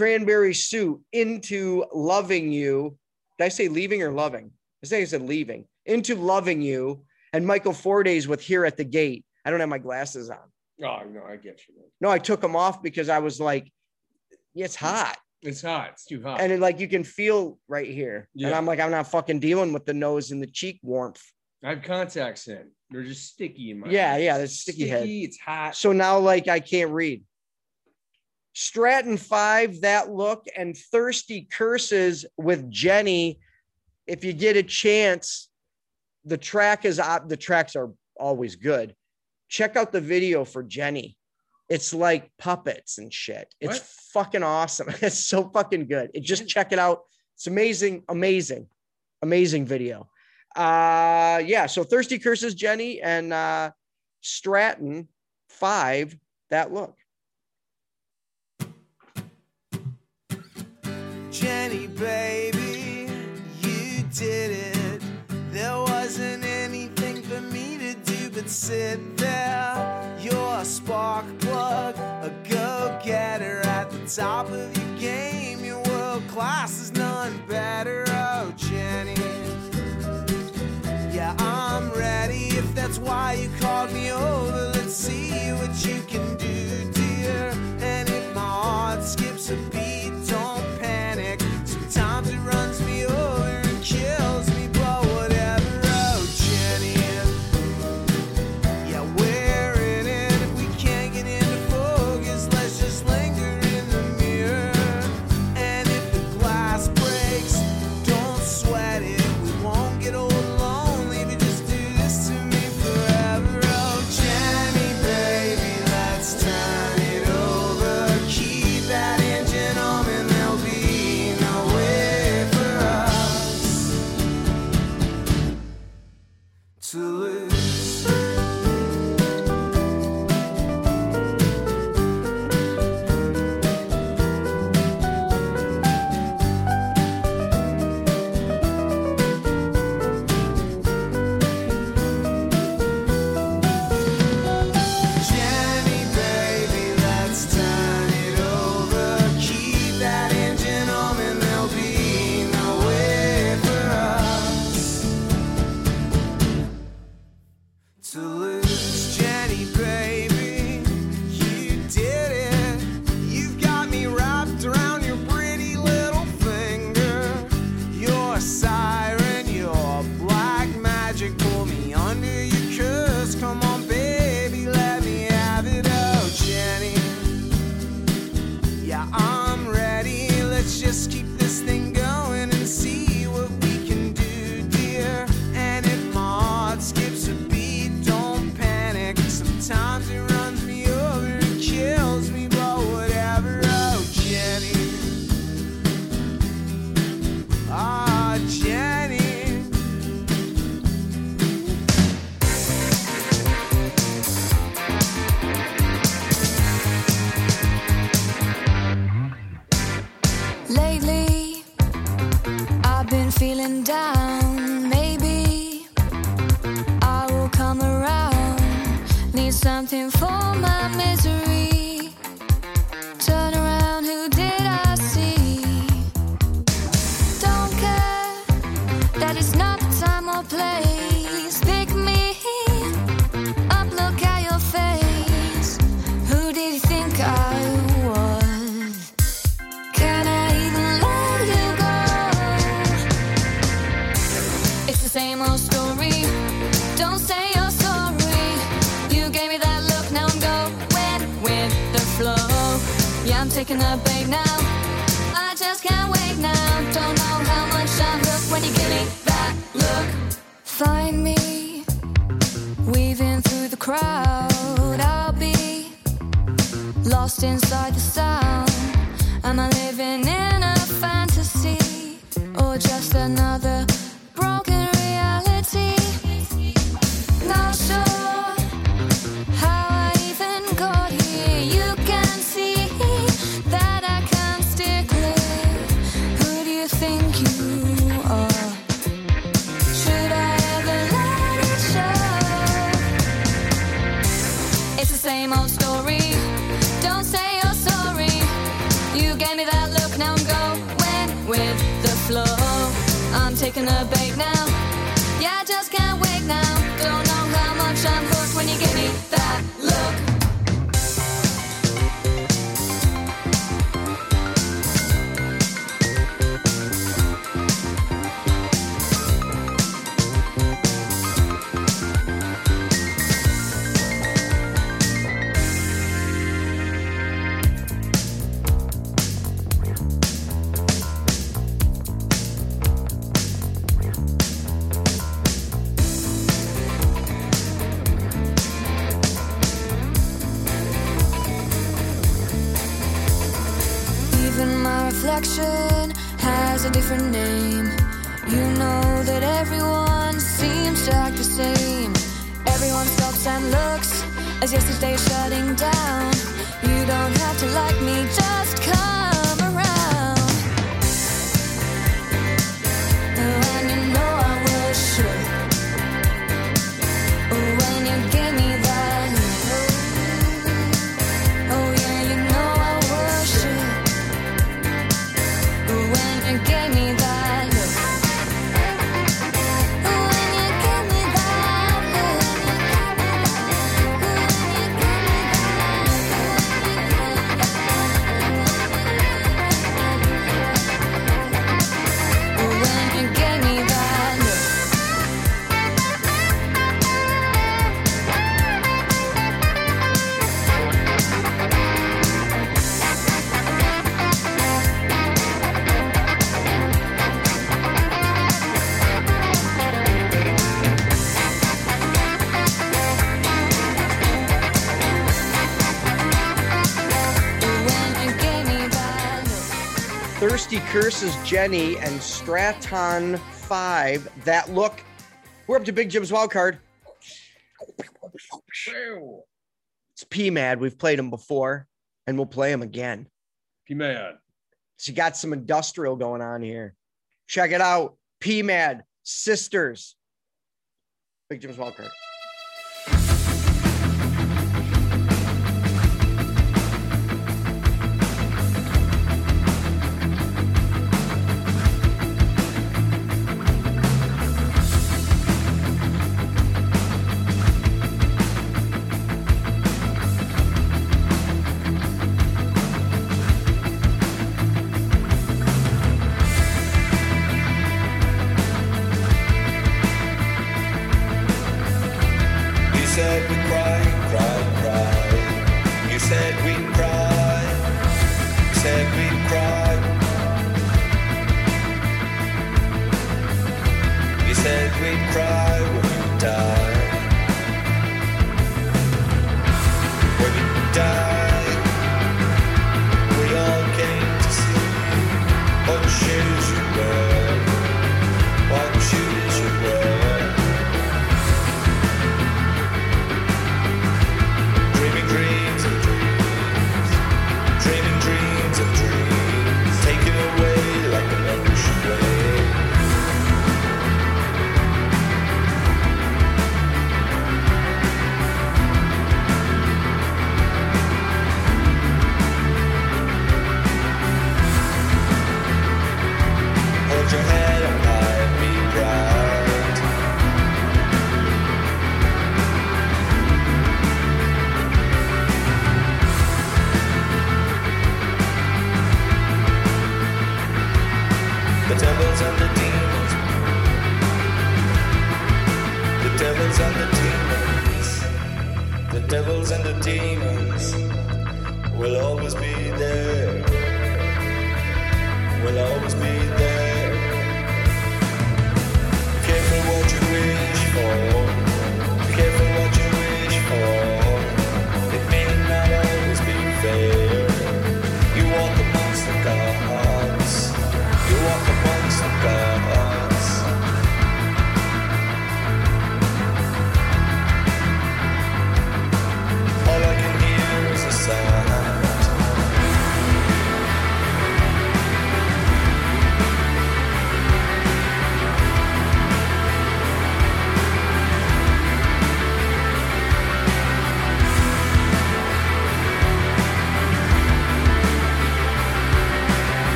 cranberry suit into loving you. Did I say leaving or loving? I say I said leaving into loving you. And Michael Fordays with here at the gate. I don't have my glasses on. Oh no, I get you. Man. No, I took them off because I was like, yeah, it's hot. It's hot. It's too hot. And it, like you can feel right here. And I'm like, I'm not fucking dealing with the nose and the cheek warmth. I have contacts in. They're just sticky in my. Yeah, eyes. yeah, that's sticky head. It's hot. So now, like, I can't read. Stratton five, that look, and thirsty curses with Jenny. If you get a chance, the track is op- the tracks are always good. Check out the video for Jenny. It's like puppets and shit. It's What? fucking awesome. It's so fucking good. It just check it out. It's amazing, amazing, amazing video. Uh yeah, so thirsty curses Jenny and uh Stratton five, that look. Jenny, baby, you did it. There wasn't anything for me to do but sit there. You're a spark plug, a go getter at the top of your game. Your world class is none better. Oh, Jenny. Yeah, I'm ready if that's why you called me over. Let's see what you can do, dear. And if my heart skips a beat, Thirsty curses Jenny and Straton 5. That look. We're up to Big Jim's wild card. It's P Mad. We've played him before and we'll play him again. P Mad. So you got some industrial going on here. Check it out. P Mad Sisters. Big Jim's wild card.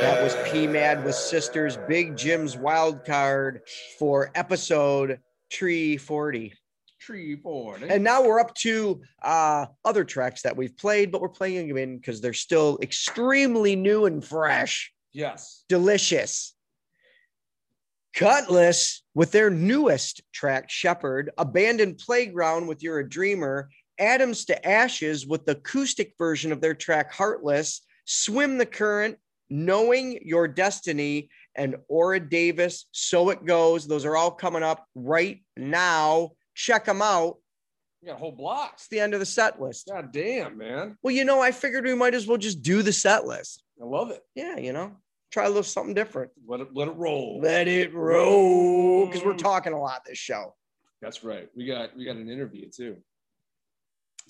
That was P Mad with Sisters, Big Jim's wild card for episode Tree 40. Tree board. And now we're up to uh, other tracks that we've played, but we're playing them in because they're still extremely new and fresh, yes. delicious. Cutlass with their newest track, Shepherd, Abandoned Playground with You're a Dreamer, Adams to Ashes with the acoustic version of their track, Heartless, Swim the Current, Knowing Your Destiny, and Aura Davis, So It Goes. Those are all coming up right now. Check them out. We got a whole block. It's the end of the set list. God damn, man. Well, you know, I figured we might as well just do the set list. I love it. Yeah, you know, try a little something different. Let it let it roll. Let it roll because we're talking a lot this show. That's right. We got we got an interview too.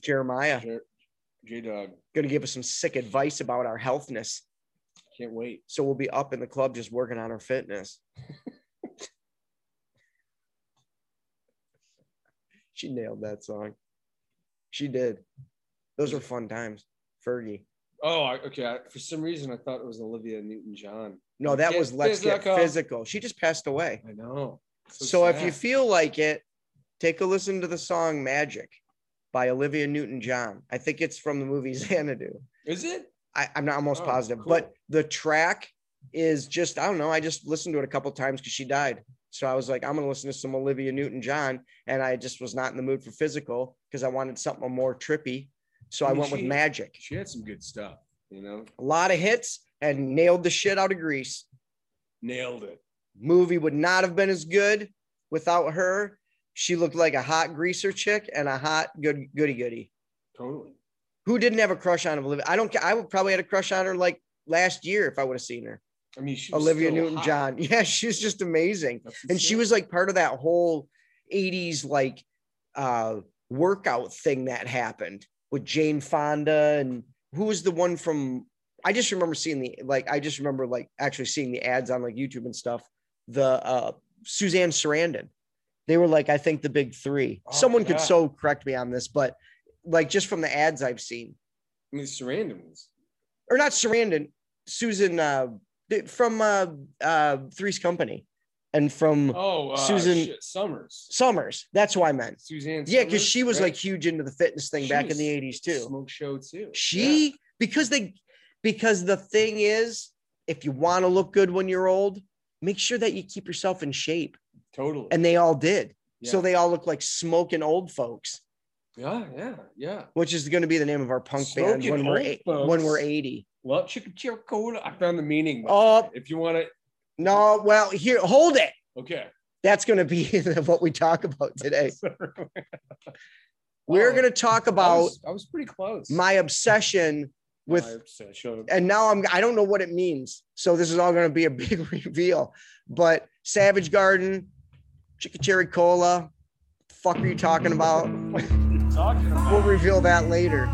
Jeremiah J Dog. to give us some sick advice about our healthness. Can't wait. So we'll be up in the club just working on our fitness. she nailed that song. She did. Those were fun times. Fergie. Oh, okay. I, for some reason, I thought it was Olivia Newton John. No, that Get was Let's Physical. Get Physical. She just passed away. I know. So, if you feel like it, take a listen to the song Magic by Olivia Newton John. I think it's from the movie Xanadu. is it? I, I'm not almost Oh, positive, cool. but the track is just, I don't know. I just listened to it a couple times because she died. So I was like, I'm going to listen to some Olivia Newton John. And I just was not in the mood for physical because I wanted something more trippy. So I, I mean, went with Magic. She had some good stuff. You know, A lot of hits and nailed the shit out of Grease. nailed it. movie would not have been as good without her. She looked like a hot greaser chick and a hot good goody goody. Totally. Who didn't have a crush on Olivia? I don't. I would probably had a crush on her like last year if I would have seen her. I mean, Olivia Newton John. Yeah, she was just amazing, and she was like part of that whole '80s like uh workout thing that happened with Jane Fonda and who was the one from? I just remember seeing the like. I just remember like actually seeing the ads on like YouTube and stuff. The uh Suzanne Sarandon. They were like I think the big three. Oh, Someone could so correct me on this, but like just from the ads I've seen, I mean, Sarandon was. or not Sarandon, Susan uh, from uh, uh, Three's Company, and from Oh, uh, Susan- shit, Summers. Summers. That's who I meant. Suzanne. Yeah, because she was right? like huge into the fitness thing She back in the '80s too. Smoke show too. She because they because the thing is, if you want to look good when you're old, make sure that you keep yourself in shape, totally. and they all did. So they all look like smoking old folks, yeah, yeah, yeah. which is going to be the name of our punk band when we're eight, when we're folks. 80. Love chicken cola. I found the meaning. Oh if you want to, no, well here, hold it. okay. That's going to be what we talk about today. We're Oh, going to talk I about was, I was pretty close. my obsession with My obsession. and now I'm I don't know what it means. So this is all going to be a big reveal. But Savage Garden, Chicken Cherry Cola, fuck are you talking about? Talking about. We'll reveal that later.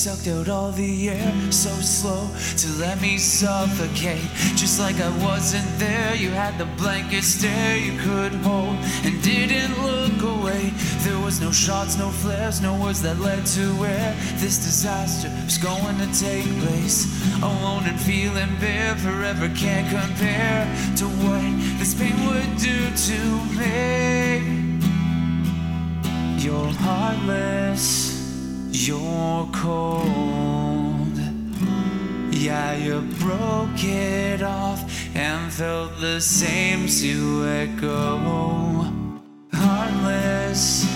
Sucked out all the air so slow to let me suffocate. Just like I wasn't there, you had the blanket stare you could hold and didn't look away. There was no shots, no flares, no words that led to where this disaster was going to take place. Alone and feeling bare, forever can't compare to what this pain would do to me. You're heartless, you're cold. Yeah, you broke it off and felt the same to go. Heartless,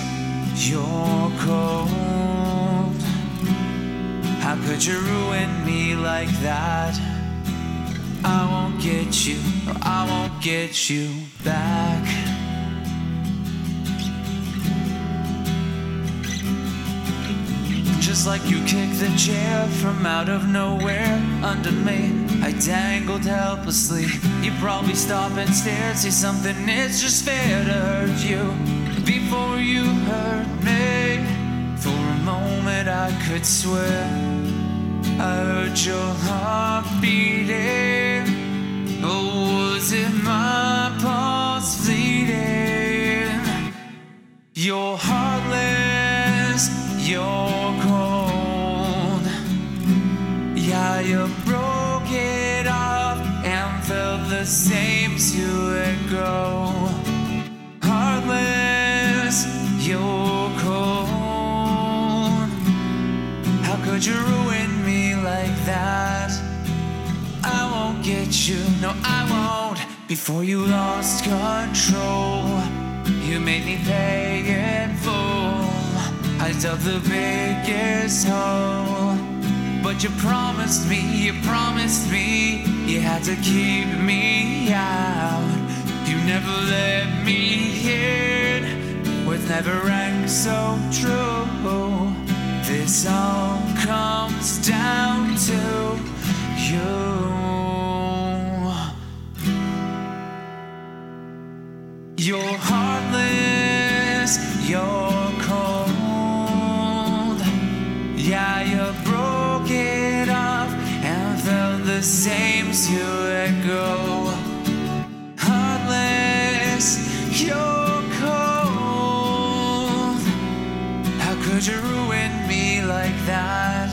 you're cold. How could you ruin me like that? I won't get you, I won't get you Like you kicked the chair from out of nowhere under me, I dangled helplessly. You probably stop and stare, say something, it's just fair to hurt you before you hurt me. For a moment, I could swear I heard your heart beating. You, no, I won't. Before you lost control, you made me pay in full. I dug the biggest hole. But you promised me, you promised me, you had to keep me out. You never let me in, with never rang so true. This all comes down to you. You're heartless, you're cold. Yeah, you broke it off and felt the same to let go. Heartless, you're cold. How could you ruin me like that?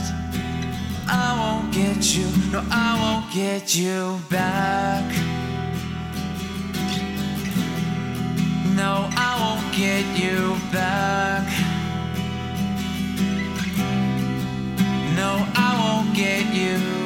I won't get you, no, I won't get you back. No, I won't get you back. No, I won't get you.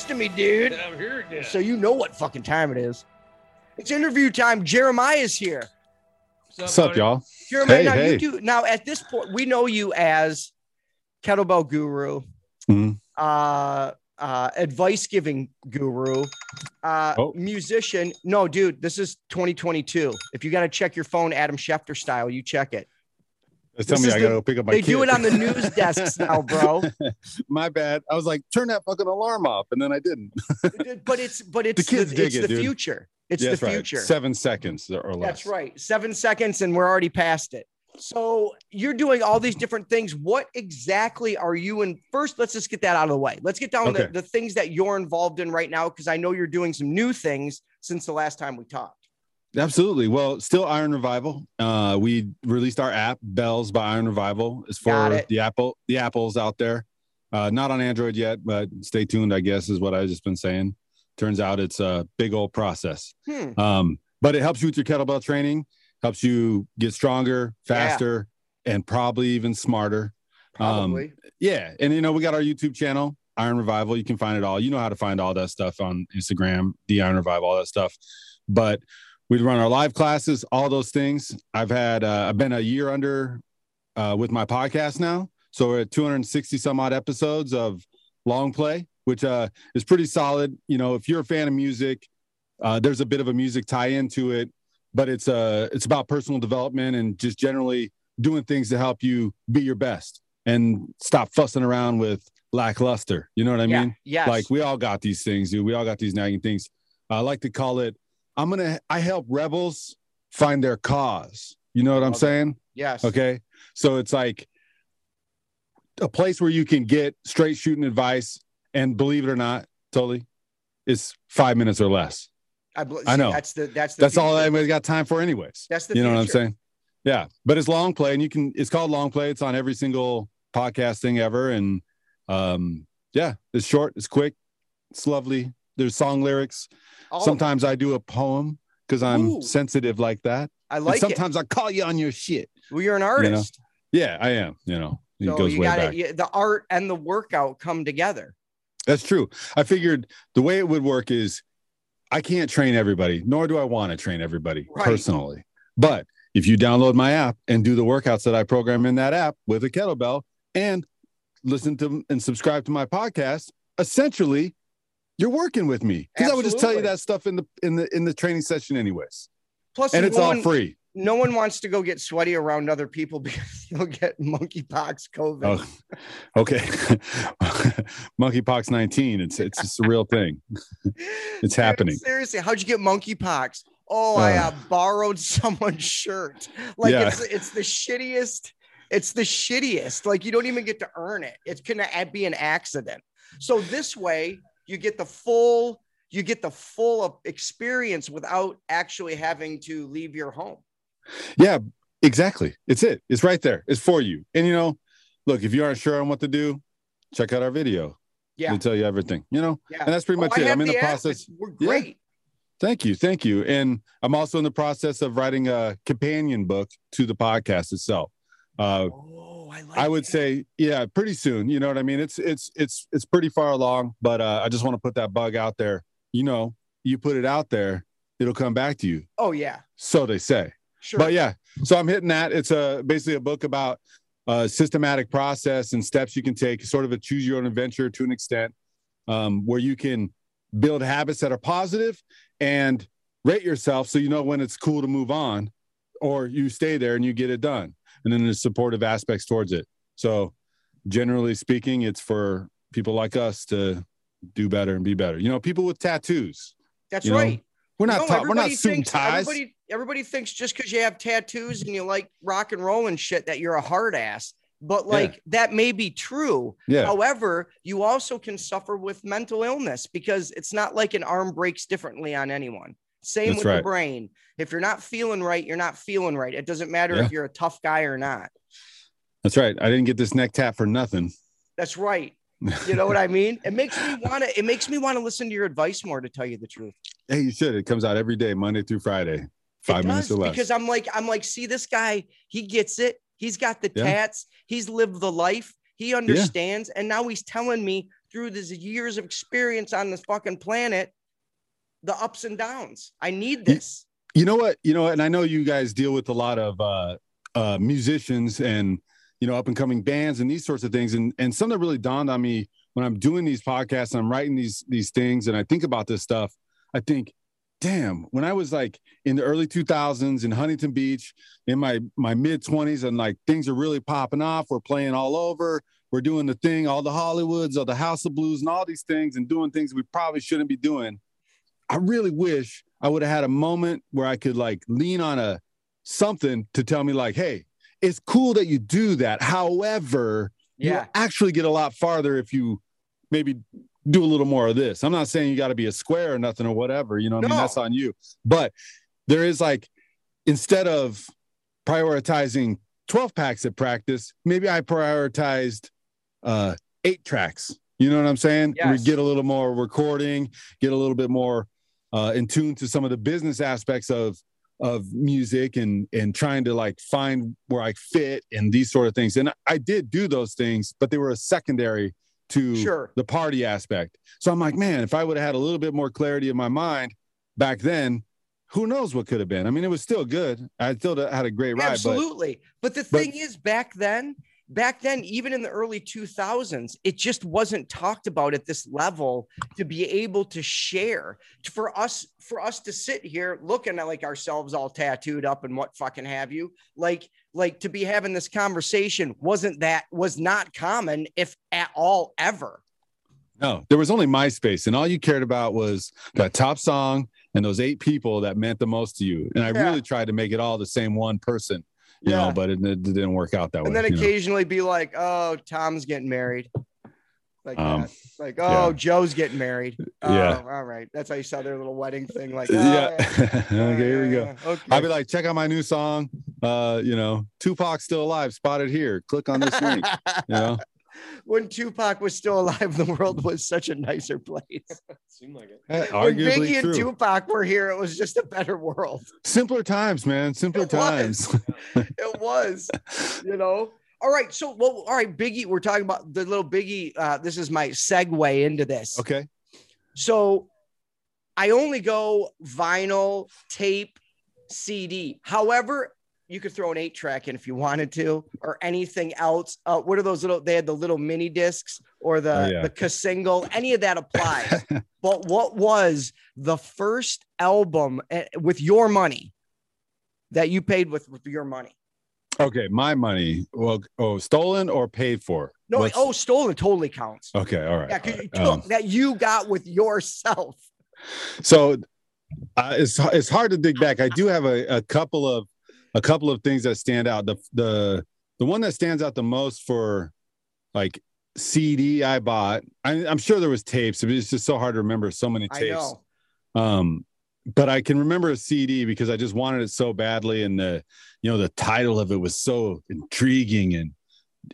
Next to me, dude. I'm here again. So you know what fucking time it is. It's interview time. Jeremiah's here. What's up, y'all? Jeremiah, Hey, now hey. you do now at this point, we know you as kettlebell guru, Mhm. uh uh advice giving guru, uh Oh. musician. No, dude, this is 2022. If you got to check your phone, Adam Schefter style, you check it. Just tell me I the- gotta go pick up my They do it on the news desks now, bro. my bad. I was like, turn that fucking alarm off, and then I didn't. but it's but it's the, kids dig it's it, the dude. future. It's Yes, the right. future. Seven seconds or less. That's right. Seven seconds, and we're already past it. So you're doing all these different things. What exactly are you in? First, let's just get that out of the way. Let's get down Okay. the, the things that you're involved in right now, because I know you're doing some new things since the last time we talked. Absolutely. Well, still Iron Revival. Uh, we released our app, Bells by Iron Revival. Is Got for the Apple, the apples out there. Uh, not on Android yet, but stay tuned. I guess is what I've just been saying. Turns out it's a big old process. Hmm. Um, but it helps you with your kettlebell training, helps you get stronger, Yeah. faster, and probably even smarter. Um, Probably. Yeah, and you know we got our YouTube channel, Iron Revival. You can find it all. You know how to find all that stuff on Instagram, the Iron Revival, all that stuff. But we run our live classes, all those things. I've had uh, I've been a year under uh, with my podcast now, so we're at 260 some odd episodes of long play, which uh, is pretty solid. You know, if you're a fan of music, uh, there's a bit of a music tie into it. but it's uh it's about personal development and just generally doing things to help you be your best and stop fussing around with lackluster. You know what I yeah. mean? Yes. Like we all got these things, dude. We all got these nagging things. I like to call it. I'm gonna. I help rebels find their cause. You know what I'm it. saying? yes. Okay. So it's like a place where you can get straight shooting advice, and believe it or not, totally, it's five minutes or less. I, bel- I know. That's the that's the That's all future. anybody's got time for, anyways. That's the you know what I'm saying? Yeah. But it's long play, and you can. It's called long play. It's on every single podcast thing ever, and um, yeah, it's short, it's quick, it's lovely. There's song lyrics. All. Sometimes I do a poem because I'm Ooh. sensitive like that. I And like it. sometimes I call you on your shit. Well, you're an artist. Yeah, I am. You know, it so goes you way got back. it. The art and the workout come together. That's true. I figured the way it would work is I can't train everybody, nor do I want to train everybody Right. personally. But if you download my app and do the workouts that I program in that app with a kettlebell and listen to and subscribe to my podcast, essentially you're working with me because I would just tell you that stuff in the in the in the training session anyways, Plus, and it's no all one, free. No one wants to go get sweaty around other people because you'll get monkeypox, COVID. Oh, okay. Monkeypox 19. It's it's just a real thing. it's Dude, happening. Seriously, how'd you get monkeypox? Oh, I Uh. uh, borrowed someone's shirt. Like Yeah. it's it's the shittiest. It's the shittiest. Like you don't even get to earn it. It's gonna be an accident. So this way, you get the full. You get the full experience without actually having to leave your home. Yeah, exactly. It's it. It's right there. It's for you. And you know, look, if you aren't sure on what to do, check out our video. Yeah. We tell you everything, you know? Yeah. And that's pretty Oh, much I it. I'm in the, app. process. We're Yeah. great. Thank you. Thank you. And I'm also in the process of writing a companion book to the podcast itself. Uh, Oh, I like. I would that. say, yeah, pretty soon. You know what I mean? It's it's it's it's pretty far along, but uh, I just want to put that bug out there. You know, you put it out there, it'll come back to you. Oh yeah, So they say. sure. But yeah, so I'm hitting that. It's a basically a book about a systematic process and steps you can take, sort of a choose your own adventure to an extent, um, where you can build habits that are positive and rate yourself so you know when it's cool to move on, or you stay there and you get it done. And then the supportive aspects towards it. So generally speaking, it's for people like us to do better and be better. You know, people with tattoos. That's you know, right. We're not No, ta- we're not everybody suit thinks- ties. Everybody, everybody thinks just because you have tattoos and you like rock and roll and shit that you're a hard ass. But Yeah. like that may be true. yeah. However, you also can suffer with mental illness because it's not like an arm breaks differently on anyone. Same That's with the brain. If you're not feeling right, you're not feeling right. It doesn't matter Yeah. if you're a tough guy or not. That's right. I didn't get this neck tap for nothing. That's right. You know what I mean? It makes me want to. It makes me want to listen to your advice more. To tell you the truth, Hey, you should. It comes out every day, Monday through Friday, five minutes or less. Because I'm like, I'm like, see this guy, he gets it. He's got the Yeah. tats. He's lived the life. He understands. And now he's telling me through these years of experience on this fucking planet, the ups and downs. I need this. you know what? You know? And I know you guys deal with a lot of uh, uh, musicians and you know up and coming bands and these sorts of things. And and something that really dawned on me when I'm doing these podcasts, and I'm writing these these things, and I think about this stuff. I think, damn, when I was like in the early 2000s in Huntington Beach, in my my mid 20s, and like things are really popping off. We're playing all over. We're doing the thing, all the Hollywoods, all the House of Blues, and all these things, and doing things we probably shouldn't be doing. I really wish I would have had a moment where I could like lean on a something to tell me like, hey, it's cool that you do that. However, you Yeah. actually get a lot farther if you maybe do a little more of this. I'm not saying you got to be a square or nothing or whatever. You know, what I mean, No. that's on you. But there is like, instead of prioritizing 12 packs at practice, maybe I prioritized uh, eight tracks. You know what I'm saying? Yes. We get a little more recording, get a little bit more uh, in tune to some of the business aspects of of music and and trying to like find where I fit and these sort of things. And I did do those things, but they were a secondary to Sure. the party aspect. So I'm like, man, if I would have had a little bit more clarity in my mind back then, who knows what could have been? I mean, it was still good. I still had a great ride, Absolutely. But, the but- thing is, back then, back then, even in the early 2000s, it just wasn't talked about at this level to be able to share. For us, for us to sit here looking at like ourselves all tattooed up and what fucking have you, like, like to be having this conversation wasn't that was not common, if at all ever. No, there was only MySpace, and all you cared about was that top song and those eight people that meant the most to you. And I Yeah. really tried to make it all the same one person, you know, but it, it didn't work out that and way. And then you know. occasionally be like, "Oh, Tom's getting married," like Um, that. Like, "Oh, yeah. Joe's getting married." Oh, Yeah. all right. That's how you saw their little wedding thing. Like, oh, yeah. yeah. Oh, okay, here we go. Okay. I'd be like, check out my new song. Uh, you know, Tupac's still alive. Spotted here. Click on this link. You know, when Tupac was still alive, the world was such a nicer place. Seemed like it. When arguably Biggie and true. Tupac were here, it was just a better world. Simpler times, man. Simpler It was. times. It was, you know. All right, so well, all right, Biggie. We're talking about the little Biggie. Uh, this is my segue into this. okay. So I only go vinyl, tape, CD. However, you could throw an eight track in if you wanted to, or anything else. Uh, what are those little? They had the little mini discs or the Oh, yeah. the single. Any of that applies. but what was the first album eh, with your money that you paid with with your money? Okay. My money. Well, oh, stolen or paid for? No, What's- oh, stolen totally counts. Okay. All right. Yeah, all because you took Um, that you got with yourself. so uh, it's it's hard to dig back. I do have a, a couple of a couple of things that stand out. The the the one that stands out the most for like CD I bought. I, I'm sure there was tapes. but It's just so hard to remember so many I tapes. know. Um, but I can remember a CD because I just wanted it so badly, and the you know the title of it was so intriguing, and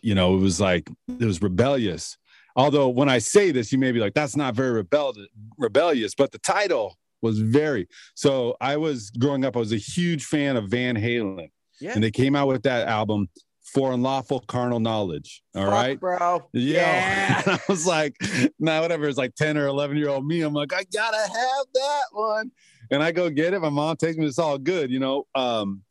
you know it was like it was rebellious. Although when I say this, you may be like, "That's not very rebel- rebellious," but the title was very. So I was growing up. I was a huge fan of Van Halen, Yeah. and they came out with that album for unlawful carnal knowledge. All Fuck, right. bro. Yeah. I was like, now whatever, it's like 10 or 11 year old me. I'm like, I gotta have that one. And I go get it. My mom takes me, it's all good, you know. Um,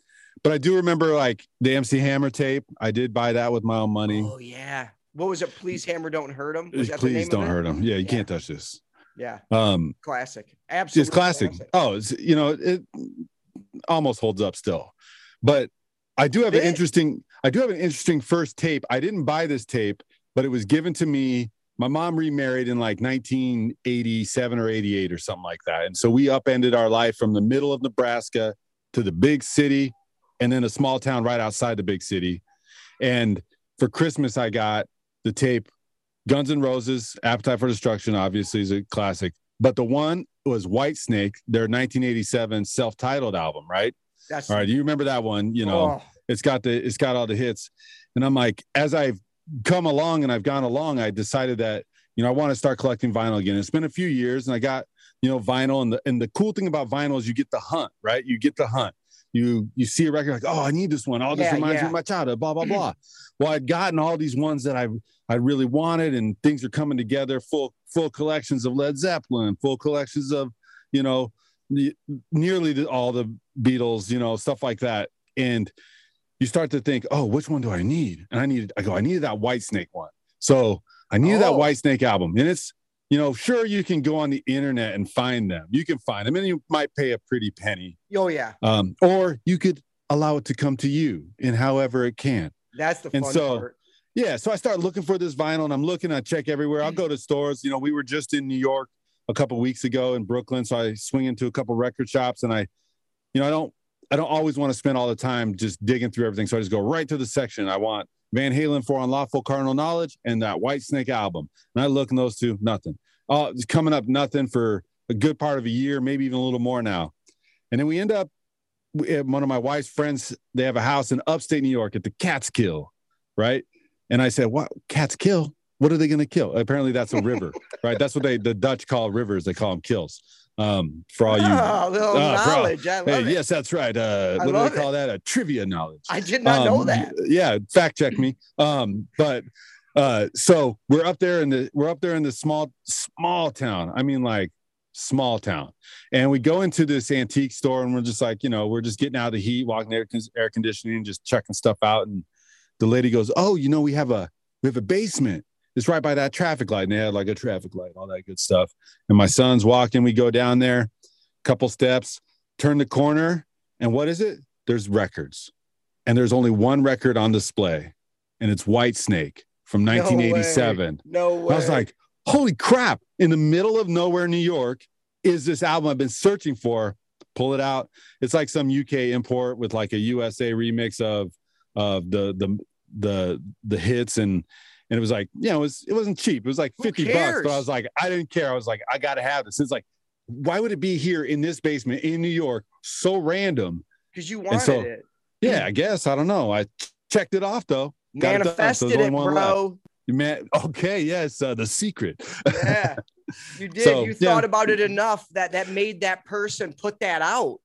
but I do remember like the MC Hammer tape. I did buy that with my own money. Oh yeah. What was it? Please hammer, don't hurt him. Was that the Please name don't of it? hurt him. Yeah, you Yeah. can't touch this. Yeah, Um, classic. Absolutely, it's classic. Oh, it's, you know, it almost holds up still. But I do have an interesting, I do have an interesting first tape. I didn't buy this tape, but it was given to me. My mom remarried in like 1987 or 88 or something like that. And so we upended our life from the middle of Nebraska to the big city and then a small town right outside the big city. And for Christmas, I got the tape Guns N' Roses, Appetite for Destruction, obviously is a classic. But the one was Whitesnake, their 1987 self-titled album, right? That's All right, you remember that one? You know, Oh, it's got the it's got all the hits, and I'm like, as I've come along and I've gone along, I decided that you know I want to start collecting vinyl again. It's been a few years, and I got you know vinyl, and the and the cool thing about vinyl is you get the hunt, right? You get the hunt. You you see a record like, oh, I need this one. Oh, this Yeah, reminds yeah. me of my childhood. Blah blah mm-hmm. blah. well, I'd gotten all these ones that I I really wanted, and things are coming together. Full full collections of Led Zeppelin, full collections of you know the, nearly the, all the Beatles, you know, stuff like that. And you start to think, oh, which one do I need? And I needed, I go, I needed that Whitesnake one. So I needed that Oh. Whitesnake album. And it's, you know, sure you can go on the internet and find them. You can find them and you might pay a pretty penny. oh yeah. Um, or you could allow it to come to you in however it can. That's the And fun so- part. Yeah. So I start looking for this vinyl and I'm looking, I check everywhere. I'll go to stores. You know, we were just in New York a couple weeks ago in Brooklyn. So I swing into a couple record shops and I, you know, I don't, I don't always want to spend all the time just digging through everything. So I just go right to the section. I want Van Halen for Unlawful Carnal Knowledge and that Whitesnake album. And I look in those two, nothing. Oh, it's coming up nothing for a good part of a year, maybe even a little more now. And then we end up, uh, one of my wife's friends, they have a house in upstate New York at the Catskill, right? And I said, "What cats kill? What are they going to kill?" Apparently, that's a river, right? That's what they the Dutch call rivers. They call them kills. Um, for all you, oh, little bro. knowledge. I love hey, it. yes, that's right. Uh, I what do they call that? A trivia knowledge. I did not know Um, that. Yeah, fact check me. Um, but uh, so we're up there in the we're up there in the small small town. I mean, like small town, and we go into this antique store, and we're just like, you know, we're just getting out of the heat, walking air, air conditioning, just checking stuff out, and the lady goes, "Oh, you know, we have a we have a basement. It's right by that traffic light." And they had like a traffic light, all that good stuff. And my son's walking. We go down there, a couple steps, turn the corner, and what is it? There's records, and there's only one record on display, and it's Whitesnake from No way. 1987. No way. I was like, holy crap, in the middle of nowhere, New York, is this album I've been searching for. Pull it out. It's like some UK import with like a USA remix of of the the the the hits and and it was like, you know, it was it wasn't cheap. It was like 50 bucks, but I was like, I didn't care. I was like, I gotta have this. It's like, why would it be here in this basement in New York? So random. because you wanted so- it. Yeah, I guess. I don't know. I checked it off though. Got it done, so Manifested it, only one left. bro. Man, okay, yes, uh, the secret. Yeah. You did. So, you yeah. thought about it enough that that made that person put that out.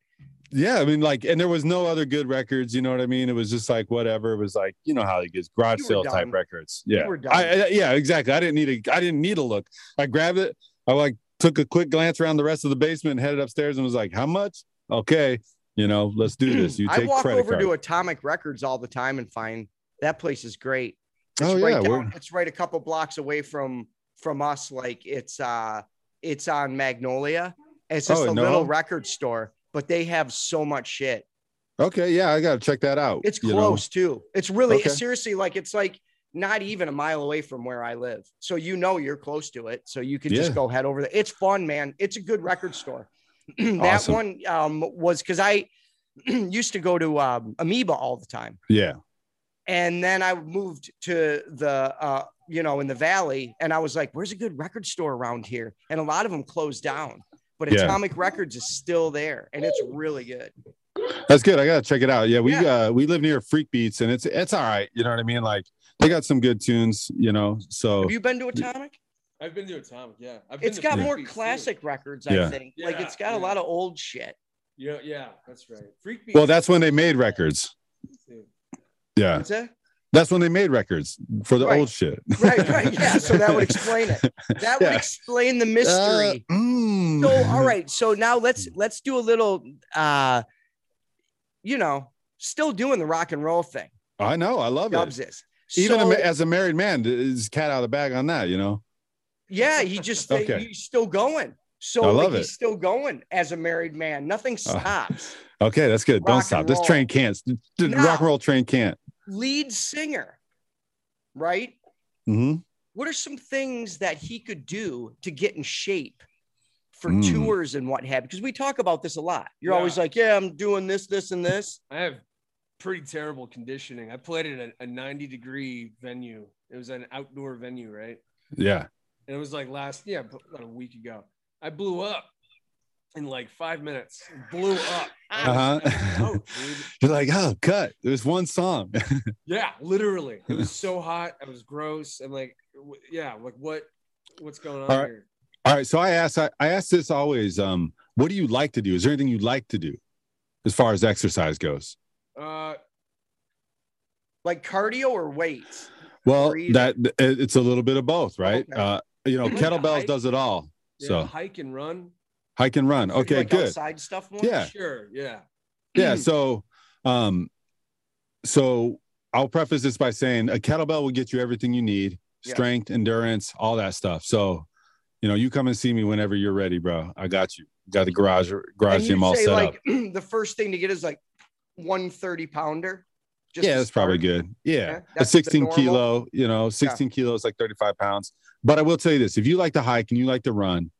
Yeah, I mean, like, and there was no other good records. You know what I mean? It was just like whatever. It was like you know how it gets garage sale type records. Yeah, were done. I, I- yeah, exactly. I didn't need a, I didn't need a look. I grabbed it. I like took a quick glance around the rest of the basement, and headed upstairs, and was like, "How much? Okay, you know, let's do this." You take I walk over card. to Atomic Records all the time and find that place is great. It's Oh, right yeah, down, it's right a couple blocks away from from us. Like it's uh it's on Magnolia. It's just Oh, a no? little record store, but they have so much shit. okay, yeah, I gotta check that out. It's you know? close too. It's really Okay. seriously like it's like not even a mile away from where I live. So you know you're close to it. So you just Yeah. go head over there. It's fun, man. It's a good record store. that Awesome. one um, was because I used to go to um, Amoeba all the time. Yeah, And then I moved to the, uh, you know, in the valley, and I was like, "Where's a good record store around here?" And a lot of them closed down, but Yeah. Atomic Records is still there, and it's really good. that's good. I gotta check it out. Yeah, we Yeah. uh we live near Freak Beats, and it's it's all right. You know what I mean? Like they got some good tunes. You know, so Have you been to Atomic? I've been to Atomic. Yeah, I've been It's to got Freak more Beats, too. classic records, I Yeah. think. Like it's got a lot of old shit. Yeah, yeah, that's right. Freak Beats. well, that's when they made records. Yeah, What's that? That's when they made records for the Right. old shit. Right, right. Yeah. So that would explain it. That would explain the mystery. Uh, mm. so all right. So now let's let's do a little uh you know, still doing the rock and roll thing. I know. I love it. Dubs it. is. Even So- as a married man, is cat out of the bag on that. You know. Yeah, he just Okay. he's still going. So I love he's it. Uh, still going as a married man. Nothing stops. Okay, that's good. Rock Don't stop. This train can't. The No. rock and roll train can't. Lead singer, right? hmm What are some things that he could do to get in shape for Mm. tours and what have? Because we talk about this a lot. You're Yeah. always like, yeah, I'm doing this, this, and this. I have pretty terrible conditioning. I played at a, a 90 degree venue. It was an outdoor venue, right? Yeah. And it was like last, yeah, about a week ago. I blew up in like five minutes. Blew up. Was- Uh-huh. Was out, dude. You're like, oh, cut. There's one song. Yeah, literally. It was so hot. I was gross. I'm like, yeah, like what, what's going on All right. here? All right. So I ask, I, I ask this always. Um, what do you like to do? Is there anything you'd like to do as far as exercise goes? Uh, Like cardio or weights? Well, that it's a little bit of both, right? Okay. Uh, you know, I like to kettlebells does it all. yeah, So hike and run. Hike and run. Okay, like good. Outside stuff more? Yeah. Sure. Yeah. Yeah. So, um, so I'll preface this by saying a kettlebell will get you everything you need: Yeah. strength, endurance, all that stuff. So, you know, you come and see me whenever you're ready, bro. I got you. Got the garage garage And gym you all set like up. the first thing to get is like 130 pounder. Just Yeah, to that's probably good. Yeah, Okay, a 16 kilo. You know, 16 kilos like 35 pounds. But I will tell you this: if you like to hike and you like to run,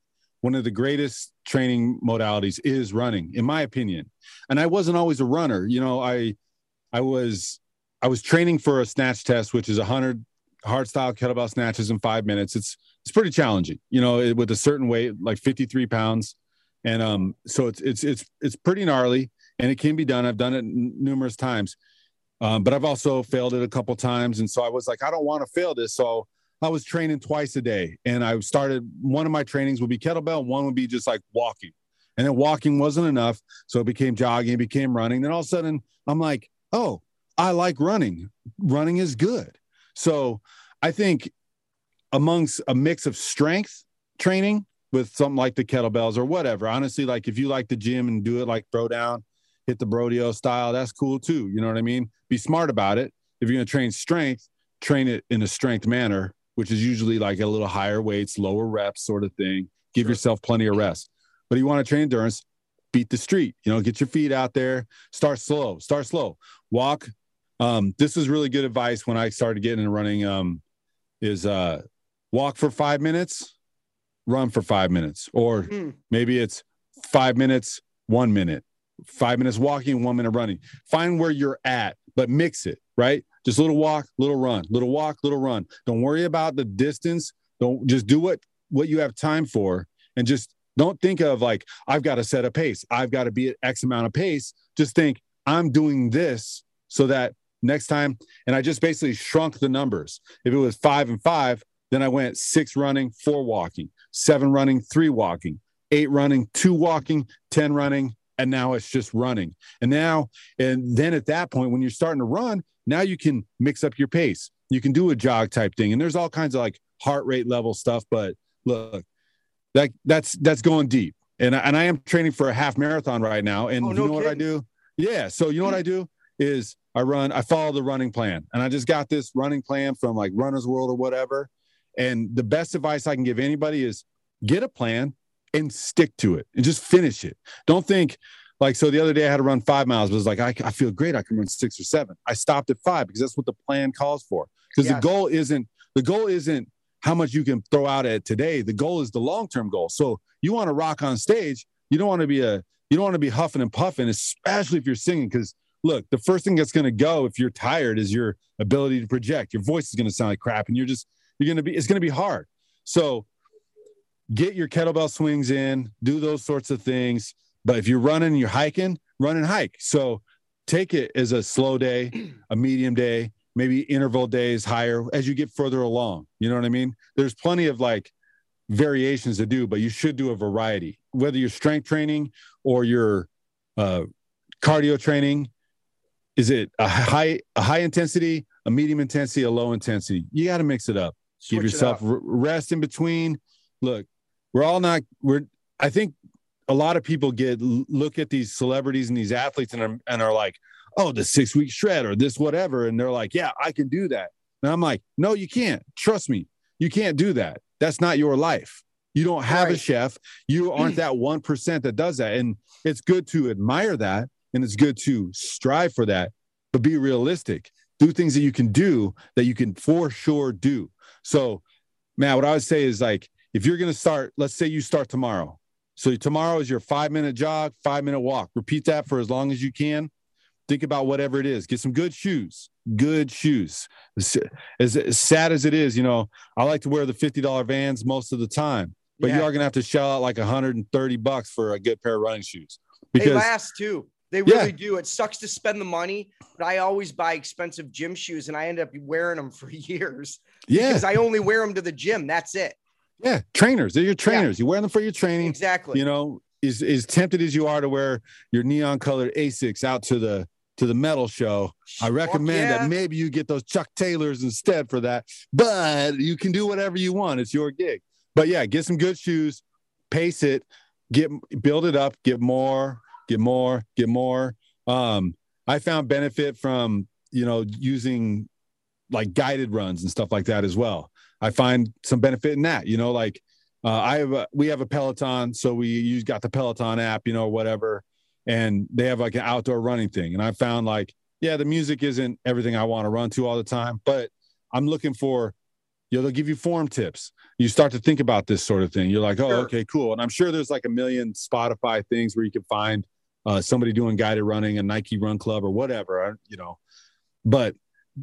one of the greatest training modalities is running, in my opinion. And I wasn't always a runner. You know, I I was I was training for a snatch test, which is a hundred hard style kettlebell snatches in five minutes. It's it's pretty challenging, you know, it- with a certain weight, like 53 pounds. And um, so it's it's it's it's pretty gnarly and it can be done. I've done it n- numerous times. Um, but I've also failed it a couple times. And so I was like, I don't want to fail this. So I was training twice a day. And I started one of my trainings would be kettlebell, one would be just like walking. And then walking wasn't enough. So it became jogging, it became running. Then all of a sudden I'm like, oh, I like running. Running is good. So I think amongst a mix of strength training with something like the kettlebells or whatever, honestly, like if you like the gym and do it like throw down, hit the Brodeo style, that's cool too. You know what I mean? Be smart about it. if you're going to train strength, train it in a strength manner, which is usually like a little higher weights, lower reps sort of thing. Give Sure. yourself plenty of rest. But if you want to train endurance, beat the street. You know, get your feet out there. Start slow. Start slow. Walk. Um, this is really good advice when I started getting into running. Um, is uh, walk for five minutes, run for five minutes, or Hmm. maybe it's five minutes, one minute, five minutes walking, one minute running. Find where you're at, but mix it, right? Just a little walk, little run, little walk, little run. Don't worry about the distance. Don't just do what what you have time for, and just don't think of like I've got to set a pace. I've got to be at X amount of pace. Just think I'm doing this so that next time. And I just basically shrunk the numbers. If it was five and five, then I went six running, four walking, seven running, three walking, eight running, two walking, 10 running. And now it's just running. And now, and then at that point, when you're starting to run, now you can mix up your pace. You can do a jog type thing. And there's all kinds of like heart rate level stuff. But look, that that's that's going deep. And I, and I am training for a half marathon right now. And Oh, you no know what I do? Yeah. So you know what I do is I run, I follow the running plan. And I just got this running plan from like Runner's World or whatever. And the best advice I can give anybody is get a plan and stick to it and just finish it. Don't think like, so the other day I had to run five miles, but it was like, I, I feel great. I can run six or seven. I stopped at five because that's what the plan calls for. Because Yes. the goal isn't, the goal isn't how much you can throw out at today. The goal is the long-term goal. So you want to rock on stage. You don't want to be a, you don't want to be huffing and puffing, especially if you're singing. Because look, the first thing that's going to go if you're tired is your ability to project. Your voice is going to sound like crap, and you're just you're going to be. It's going to be hard. So get your kettlebell swings in, do those sorts of things. But if you're running, you're hiking, run and hike. So take it as a slow day, a medium day, maybe interval days higher as you get further along. You know what I mean? There's plenty of like variations to do, but you should do a variety, whether you're strength training or you're uh, cardio training. Is it a high a high intensity, a medium intensity, a low intensity? You got to mix it up. Give Switch it yourself up. rest in between. Look, we're all not. We're. I think a lot of people get look at these celebrities and these athletes and are, and are like, oh, the six week shred or this whatever, and they're like, yeah, I can do that. And I'm like, no, you can't. Trust me, you can't do that. That's not your life. You don't have a chef. You aren't that one percent that does that, and it's good to admire that, and it's good to strive for that, but be realistic. Do things that you can do that you can for sure do. So, Matt, what I would say is like, if you're going to start, let's say you start tomorrow. So tomorrow is your five minute jog, five minute walk. Repeat that for as long as you can. Think about whatever it is. Get some good shoes, good shoes. As, as, sad as it is, you know, I like to wear the $50 vans most of the time, but you are going to have to shell out like 130 bucks for a good pair of running shoes They because last too. They Yeah. really do. It sucks to spend the money, but I always buy expensive gym shoes and I end up wearing them for years yeah, because I only wear them to the gym. That's it. Yeah, trainers, they're your trainers. You wear them for your training. Exactly. you know is as tempted as you are to wear your neon colored asics out to the to the metal show i recommend yeah. that maybe you get those chuck taylors instead for that but you can do whatever you want it's your gig but yeah get some good shoes pace it get build it up get more get more get more um i found benefit from you know using like guided runs and stuff like that as well i find some benefit in that you know like uh, I have a, we have a Peloton, so we use got the Peloton app, you know, whatever, and they have like an outdoor running thing. And I found like, yeah, the music isn't everything I want to run to all the time, but I'm looking for, you know, they'll give you form tips. You start to think about this sort of thing. You're like, oh, Sure. okay, cool. And I'm sure there's like a million Spotify things where you can find uh, somebody doing guided running, a Nike Run Club or whatever, I- you know. But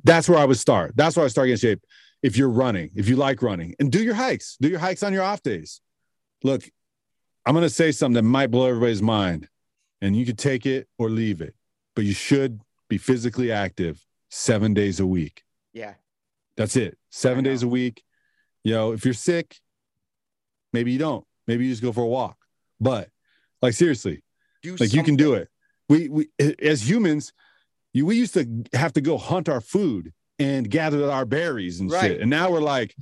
that's where I would start. That's where I start getting shape if you're running, if you like running, and do your hikes. Do your hikes on your off days. Look, I'm going to say something that might blow everybody's mind, and you could take it or leave it, but you should be physically active seven days a week. yeah. That's it. Seven days a week. You know, if you're sick, maybe you don't. Maybe you just go for a walk. But like seriously, Do like you can do it. We we as humans, you we used to have to go hunt our food and gather our berries and Right. shit. And now we're like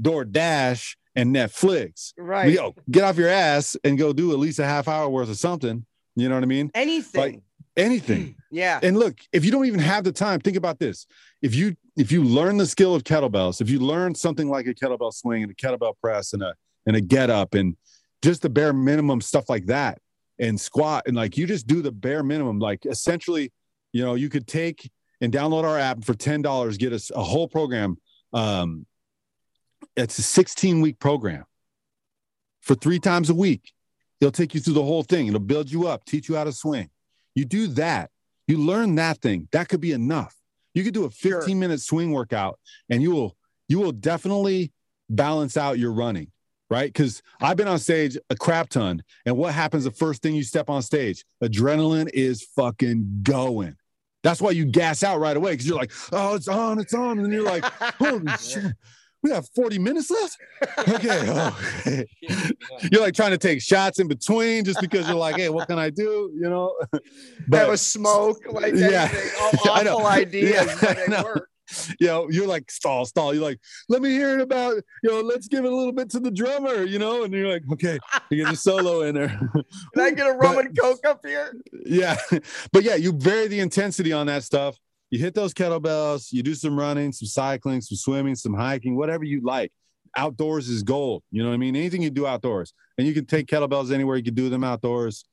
DoorDash and Netflix. Right. We go get off your ass and go do at least a half hour worth of something. You know what I mean? Anything. Anything. Yeah. And look, if you don't even have the time, think about this. If you if you learn the skill of kettlebells, if you learn something like a kettlebell swing and a kettlebell press and a and a get up and just the bare minimum stuff like that and squat and like you just do the bare minimum like essentially you know you could take and download our app for $10 get us a whole program. Um it's a 16 week program for three times a week. It'll take you through the whole thing. It'll build you up teach you how to swing. You do that. You learn that thing. That could be enough. You could do a 15 Sure. minute swing workout and you will you will definitely balance out your running right? Because i've been on stage a crap ton and what happens the first thing you step on stage? Adrenaline is fucking going that's why you gas out right away because you're like oh it's on it's on and then you're like holy shit we have 40 minutes left okay oh, okay. you're like trying to take shots in between just because you're like hey what can i do you know Have a smoke, like Yeah. All I know. awful ideas, Yeah, but they work. you know, you're like stall, stall. You're like, let me hear it about, you know, let's give it a little bit to the drummer, you know, and you're like, okay, you get a solo in there. Can I get a rum But- and coke up here? yeah, but yeah, you vary the intensity on that stuff. You hit those kettlebells, you do some running, some cycling, some swimming, some hiking, whatever you like. Outdoors is gold. You know what I mean? Anything you do outdoors, and you can take kettlebells anywhere. You can do them outdoors.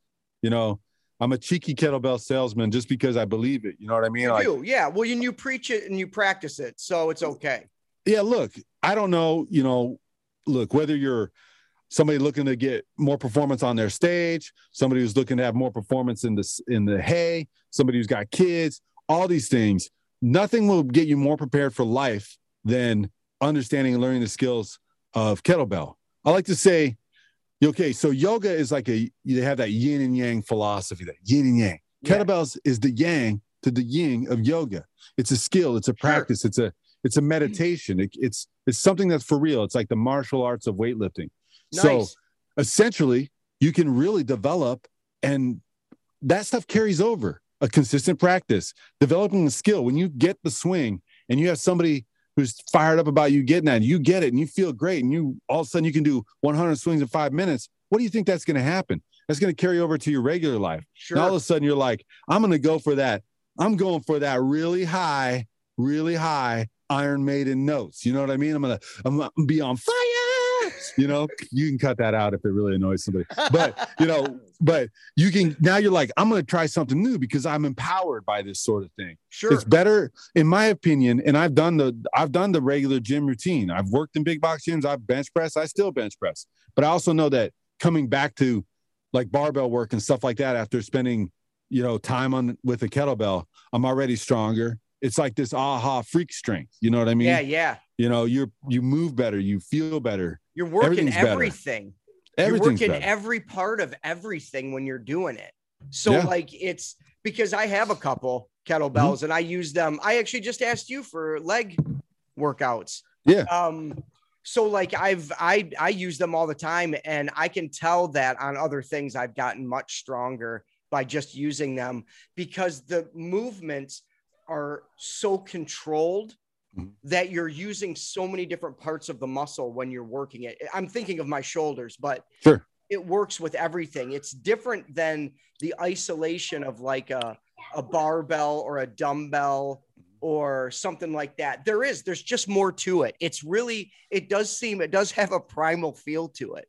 You know, I'm a cheeky kettlebell salesman just because I believe it. You know what I mean? You Like, do, yeah. Well, you, you preach it and you practice it, so it's okay. yeah look i don't know you know look whether you're somebody looking to get more performance on their stage somebody who's looking to have more performance in the in the hay somebody who's got kids all these things nothing will get you more prepared for life than understanding and learning the skills of kettlebell i like to say okay so yoga is like a they have that yin and yang philosophy that yin and yang. Yeah. kettlebells is the yang to the yin of yoga. It's a skill it's a practice it's a it's a hmm. meditation. It, it's it's something that's for real. It's like the martial arts of weightlifting. So essentially you can really develop and that stuff carries over. A consistent practice developing the skill. When you get the swing and you have somebody who's fired up about you getting that and you get it and you feel great and you all of a sudden you can do 100 swings in five minutes what do you think that's going to happen that's going to carry over to your regular life Sure. and all of a sudden you're like, I'm going to go for that. I'm going for that really high, really high Iron Maiden notes. You know what I mean? I'm going to I'm gonna be on fire. You know, you can cut that out if it really annoys somebody. But, you know, but you can now you're like, I'm going to try something new because I'm empowered by this sort of thing. sure. It's better, in my opinion. And I've done the I've done the regular gym routine. I've worked in big box gyms. I've bench press. I still bench press. But I also know that coming back to like barbell work and stuff like that after spending you know time on with a kettlebell, I'm already stronger. It's like this aha freak strength. You know what I mean? yeah, yeah. You know, you're you move better, you feel better. You're working everything. You're working better. every part of everything when you're doing it. So Yeah. like it's because I have a couple kettlebells Mm-hmm. and I use them. I actually just asked you for leg workouts. Yeah. Um so like I've I I use them all the time and I can tell that on other things I've gotten much stronger by just using them because the movements are so controlled Mhm. that you're using so many different parts of the muscle when you're working it. I'm thinking of my shoulders, but Sure. it works with everything. It's different than the isolation of like a, a barbell or a dumbbell or something like that. There is, there's just more to it. It's really, it does seem, it does have a primal feel to it.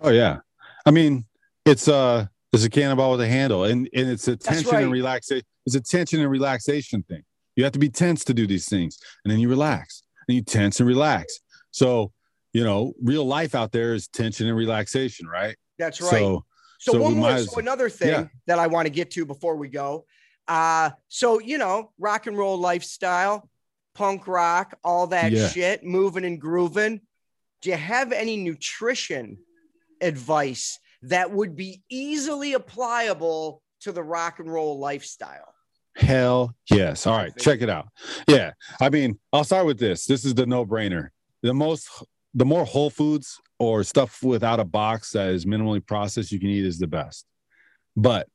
Oh yeah. I mean, it's uh it's a cannonball with a handle and, and it's a tension right. and relaxation. It's a tension and relaxation thing. You have to be tense to do these things. And then you relax and you tense and relax. So, you know, real life out there is tension and relaxation, right? That's right. So So, so one more, so another thing yeah. that I want to get to before we go. Uh, so you know, rock and roll lifestyle, punk rock, all that Yeah. shit, moving and grooving. Do you have any nutrition advice that would be easily applicable to the rock and roll lifestyle? Hell yes. All right, check it out. Yeah. I mean, I'll start with this. This is the no-brainer. The most the more whole foods or stuff without a box that is minimally processed you can eat is the best. But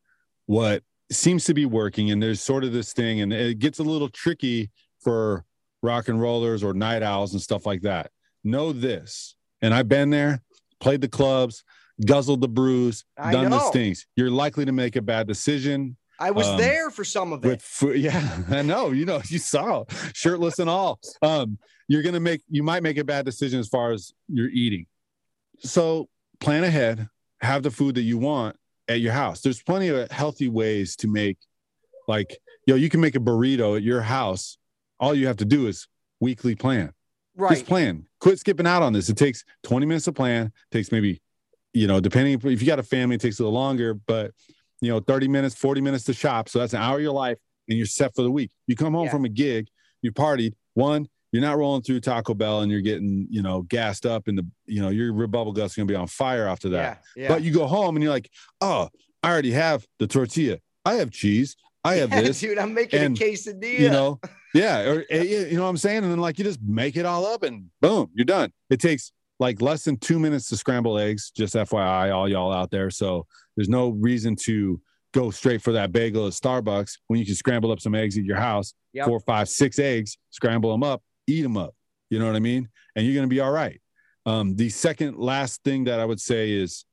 what seems to be working, and there's sort of this thing, and it gets a little tricky for rock and rollers or night owls and stuff like that. Know this, and I've been there, played the clubs, guzzled the brews, I done the know. things. You're likely to make a bad decision I was Um, there for some of it. food. Yeah, I know. You know, you saw shirtless and all. Um, you're gonna make you might make a bad decision as far as you're eating. So plan ahead, have the food that you want at your house. There's plenty of healthy ways to make like yo, you can make a burrito at your house. All you have to do is weekly plan. right. Just plan. Quit skipping out on this. It takes 20 minutes to plan, takes maybe, you know, depending if you got a family, it takes a little longer, but you know, 30 minutes, 40 minutes to shop. So that's an hour of your life and you're set for the week. You come home Yeah. from a gig, you partied. One, you're not rolling through Taco Bell and you're getting, you know, gassed up and the, you know, your bubble gut's gonna be on fire after that. Yeah. Yeah. But you go home and you're like, oh, I already have the tortilla. I have cheese. I have Yeah, this dude, I'm making and, a quesadilla. you know yeah or eh, yeah, you know what i'm saying and then like you just make it all up and boom you're done it takes like less than two minutes to scramble eggs just fyi all y'all out there. So there's no reason to go straight for that bagel at starbucks when you can scramble up some eggs at your house. Yep. four five six eggs scramble them up eat them up. You know what i mean? And you're going to be all right. Um, the second last thing that i would say is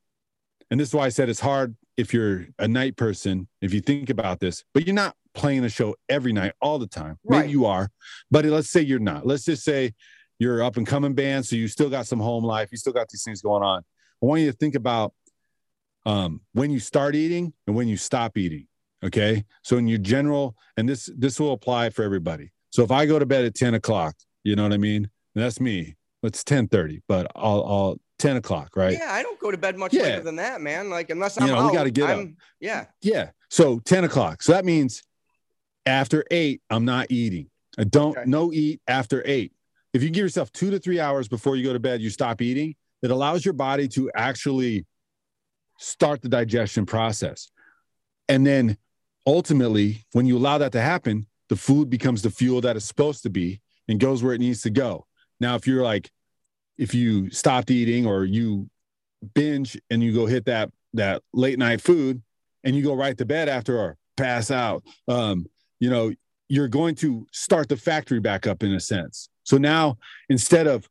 and this is why i said it's hard if you're a night person if you think about this but you're not playing a show every night all the time. Right. maybe you are but let's say you're not. Let's just say you're up and coming band so you still got some home life you still got these things going on i want you to think about um, when you start eating and when you stop eating okay so in your general and this this will apply for everybody so if i go to bed at 10 o'clock you know what i mean and that's me it's 10 30 but i'll i'll 10 o'clock right Yeah, I don't go to bed much Yeah. later than that, man. Like unless I'm know, we gotta get up. I'm, Yeah. Yeah. So 10 o'clock. So that means after eight, I'm not eating. I don't Okay. no eat after eight. If you give yourself two to three hours before you go to bed, you stop eating, it allows your body to actually start the digestion process. And then ultimately, when you allow that to happen, the food becomes the fuel that it's supposed to be and goes where it needs to go. Now, if you're like, if you stopped eating or you binge and you go hit that that late night food and you go right to bed after or pass out um you know you're going to start the factory back up in a sense so now instead of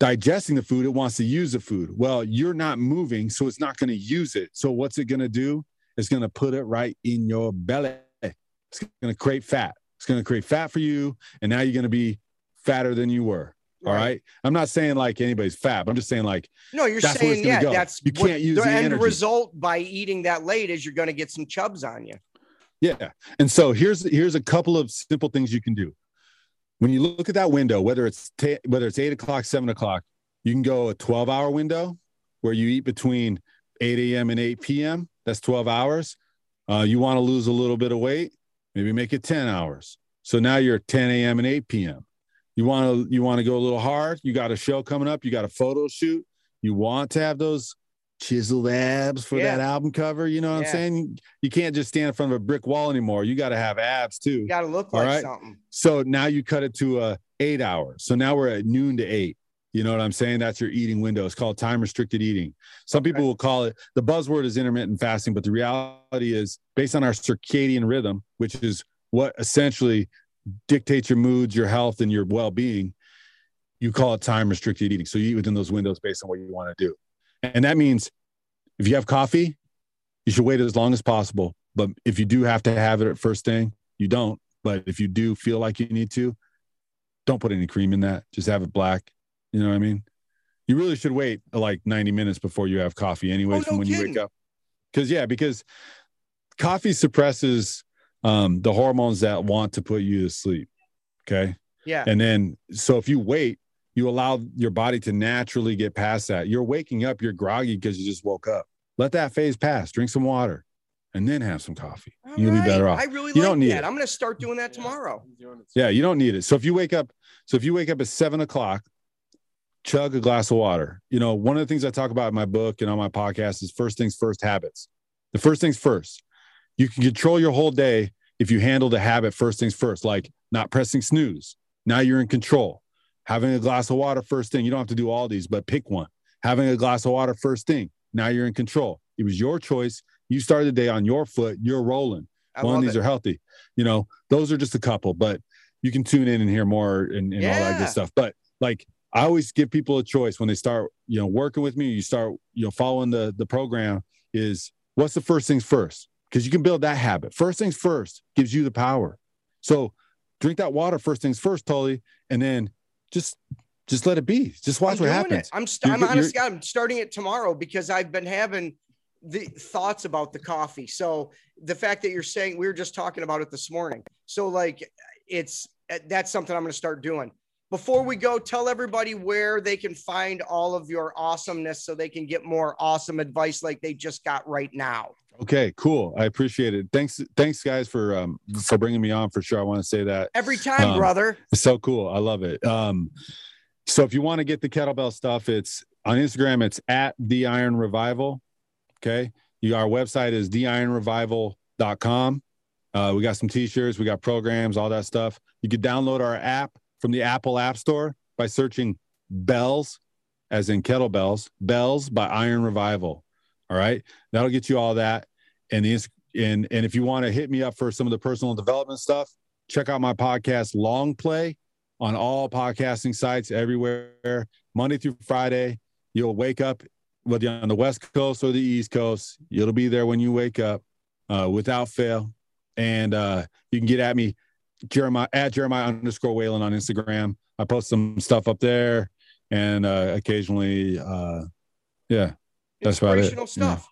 digesting the food it wants to use the food well you're not moving so it's not going to use it so what's it going to do it's going to put it right in your belly it's going to create fat it's going to create fat for you and now you're going to be fatter than you were all Right. right i'm not saying like anybody's fat but i'm just saying like No, you're That's where it's saying yeah. go. That's You can't use the, the end energy. result by eating that late is you're going to get some chubs on you. Yeah. And so here's here's a couple of simple things you can do. When you look at that window, whether it's ta- whether it's eight o'clock, seven o'clock, you can go a 12 hour window where you eat between 8 a.m. and 8 p.m. That's 12 hours. Uh, you want to lose a little bit of weight, maybe make it 10 hours. So now you're 10 a.m. and 8 p.m. You want to you want to go a little hard. You got a show coming up. You got a photo shoot. You want to have those chiseled abs for Yeah. that album cover. You know what Yeah. I'm saying? You can't just stand in front of a brick wall anymore. You got to have abs too. You got to look like right. something. So now you cut it to uh, eight hours. So now we're at noon to eight. You know what I'm saying? That's your eating window. It's called time restricted eating. Some people will call it the buzzword is intermittent fasting, but the reality is based on our circadian rhythm, which is what essentially dictates your moods, your health, and your well being. You call it time restricted eating. So you eat within those windows based on what you want to do. And that means if you have coffee, you should wait as long as possible. But if you do have to have it at first thing, you don't. But if you do feel like you need to, don't put any cream in that. Just have it black. You know what I mean? You really should wait like 90 minutes before you have coffee, anyways, Oh, from no when you wake up. Because, yeah, because coffee suppresses um, the hormones that want to put you to sleep. Okay. Yeah. And then, so if you wait, you allow your body to naturally get past that. You're waking up, you're groggy because you just woke up. Let that phase pass. Drink some water, and then have some coffee. All You'll be better off. I really You like don't need that. it. I'm going to start doing that tomorrow. Yeah, you don't need it. So if you wake up, so if you wake up at seven o'clock, chug a glass of water. You know, one of the things I talk about in my book and on my podcast is first things first habits. The first things first. You can control your whole day if you handle the habit first things first, like not pressing snooze. Now you're in control. Having a glass of water first thing. You don't have to do all these, but pick one. Having a glass of water first thing. Now you're in control. It was your choice. You started the day on your foot. You're rolling I one these it. are healthy you know those are just a couple but you can tune in and hear more and, and all that good stuff but like i always give people a choice when they start you know working with me you start you know following the the program is what's the first things first because you can build that habit. First things first gives you the power. So drink that water first things first, Tully, and then just just let it be. Just watch I'm what happens. It. I'm, st- I'm You're- honest, God, I'm starting it tomorrow because I've been having the thoughts about the coffee. So the fact that you're saying we were just talking about it this morning. So like it's that's something I'm going to start doing. Before we go, tell everybody where they can find all of your awesomeness so they can get more awesome advice like they just got right now. Okay, cool. I appreciate it. Thanks, thanks guys for um for bringing me on for sure. I want to say that. Every time, Um, brother. So cool. I love it. Um, so if you want to get the kettlebell stuff, it's on Instagram, it's at the Iron Revival. Okay. You, our website is theironrevival.com. Uh, we got some t-shirts, we got programs, all that stuff. You can download our app from the Apple App Store by searching bells, as in kettlebells, bells by Iron Revival. All right. That'll get you all that. And the and and if you want to hit me up for some of the personal development stuff, check out my podcast Long Play on all podcasting sites everywhere, Monday through Friday. You'll wake up whether you're on the West Coast or the East Coast. It'll be there when you wake up, uh, without fail. And uh, you can get at me, Jeremiah at Jeremiah underscore Whalen on Instagram. I post some stuff up there, and uh, occasionally, uh, yeah, that's about it. Stuff.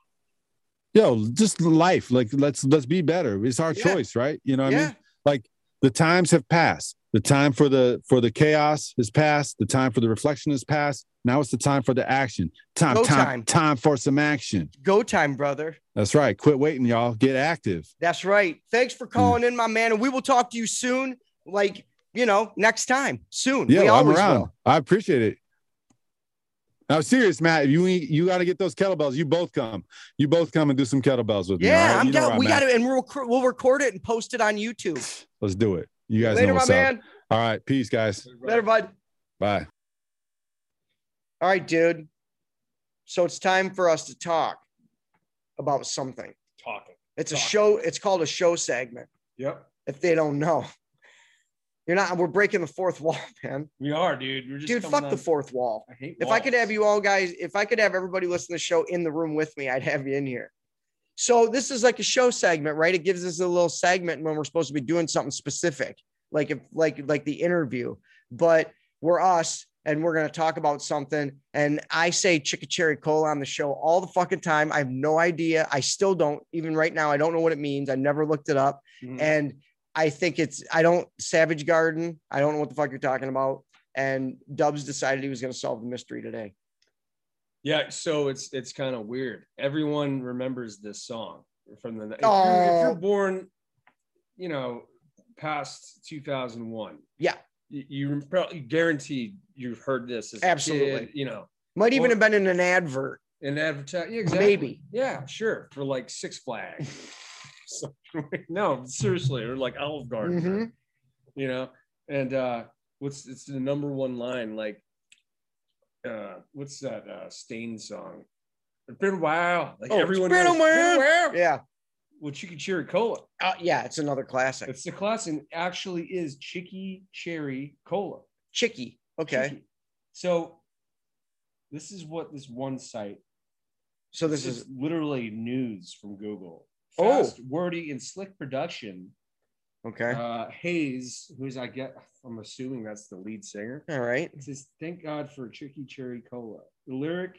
Yo, just life. Like let's let's be better. It's our Yeah. choice, right? You know what I mean? Like the times have passed. The time for the for the chaos is past. The time for the reflection is past. Now it's the time for the action. Time, Go time, time. time for some action. Go time, brother. That's right. Quit waiting, y'all. Get active. That's right. Thanks for mm. calling in, my man. And we will talk to you soon. Like, you know, next time. Soon. Yeah, we I'm around. will. I appreciate it. Now, serious, Matt. You you got to get those kettlebells. You both come. You both come and do some kettlebells with me. Yeah, right? I'm You know down. We got it, and we'll we'll record it and post it on YouTube. Let's do it. You guys Later, know my what's up. man. All right. Peace, guys. Later, bud. Bye. All right, dude. So it's time for us to talk about something. Talking. It's a show. It's called a show segment. Yep. If they don't know, you're not. We're breaking the fourth wall, man. We are, dude. We're just Dude, fuck on- the fourth wall. I hate If I could have you all guys, if I could have everybody listen to the show in the room with me, I'd have you in here. So this is like a show segment, right? It gives us a little segment when we're supposed to be doing something specific, like if like like the interview. But we're us and we're gonna talk about something. And I say chicka cherry cola on the show all the fucking time. I have no idea. I still don't, even right now, I don't know what it means. I never looked it up. Mhm. And I think it's I don't Savage Garden. I don't know what the fuck you're talking about. And Dubs decided he was going to solve the mystery today. Yeah, so it's it's kind of weird. Everyone remembers this song from the. If, you're, if you're born, you know, past 2001, Yeah, you, you probably guaranteed you've heard this. Absolutely. kid, you know, might even Well- have been in an advert. an advertise. Yeah, exactly. Maybe. Yeah, sure. For like Six Flags. So- no, seriously, or like Olive Garden. Mhm. You know, and uh what's it's the number one line like uh what's that uh Staind song it's been a while like Oh, it's everyone been a knows, "Been while." Yeah, well chicky cherry cola uh, yeah, it's another classic. it's the class and actually is chicky cherry cola Chicky. Okay, Chicky. so this is what this one site so this is literally news from google Oh. wordy and slick production okay. uh hayes who's i get i'm assuming that's the lead singer All right. Says, "Thank God for Chicky Cherry Cola." The lyric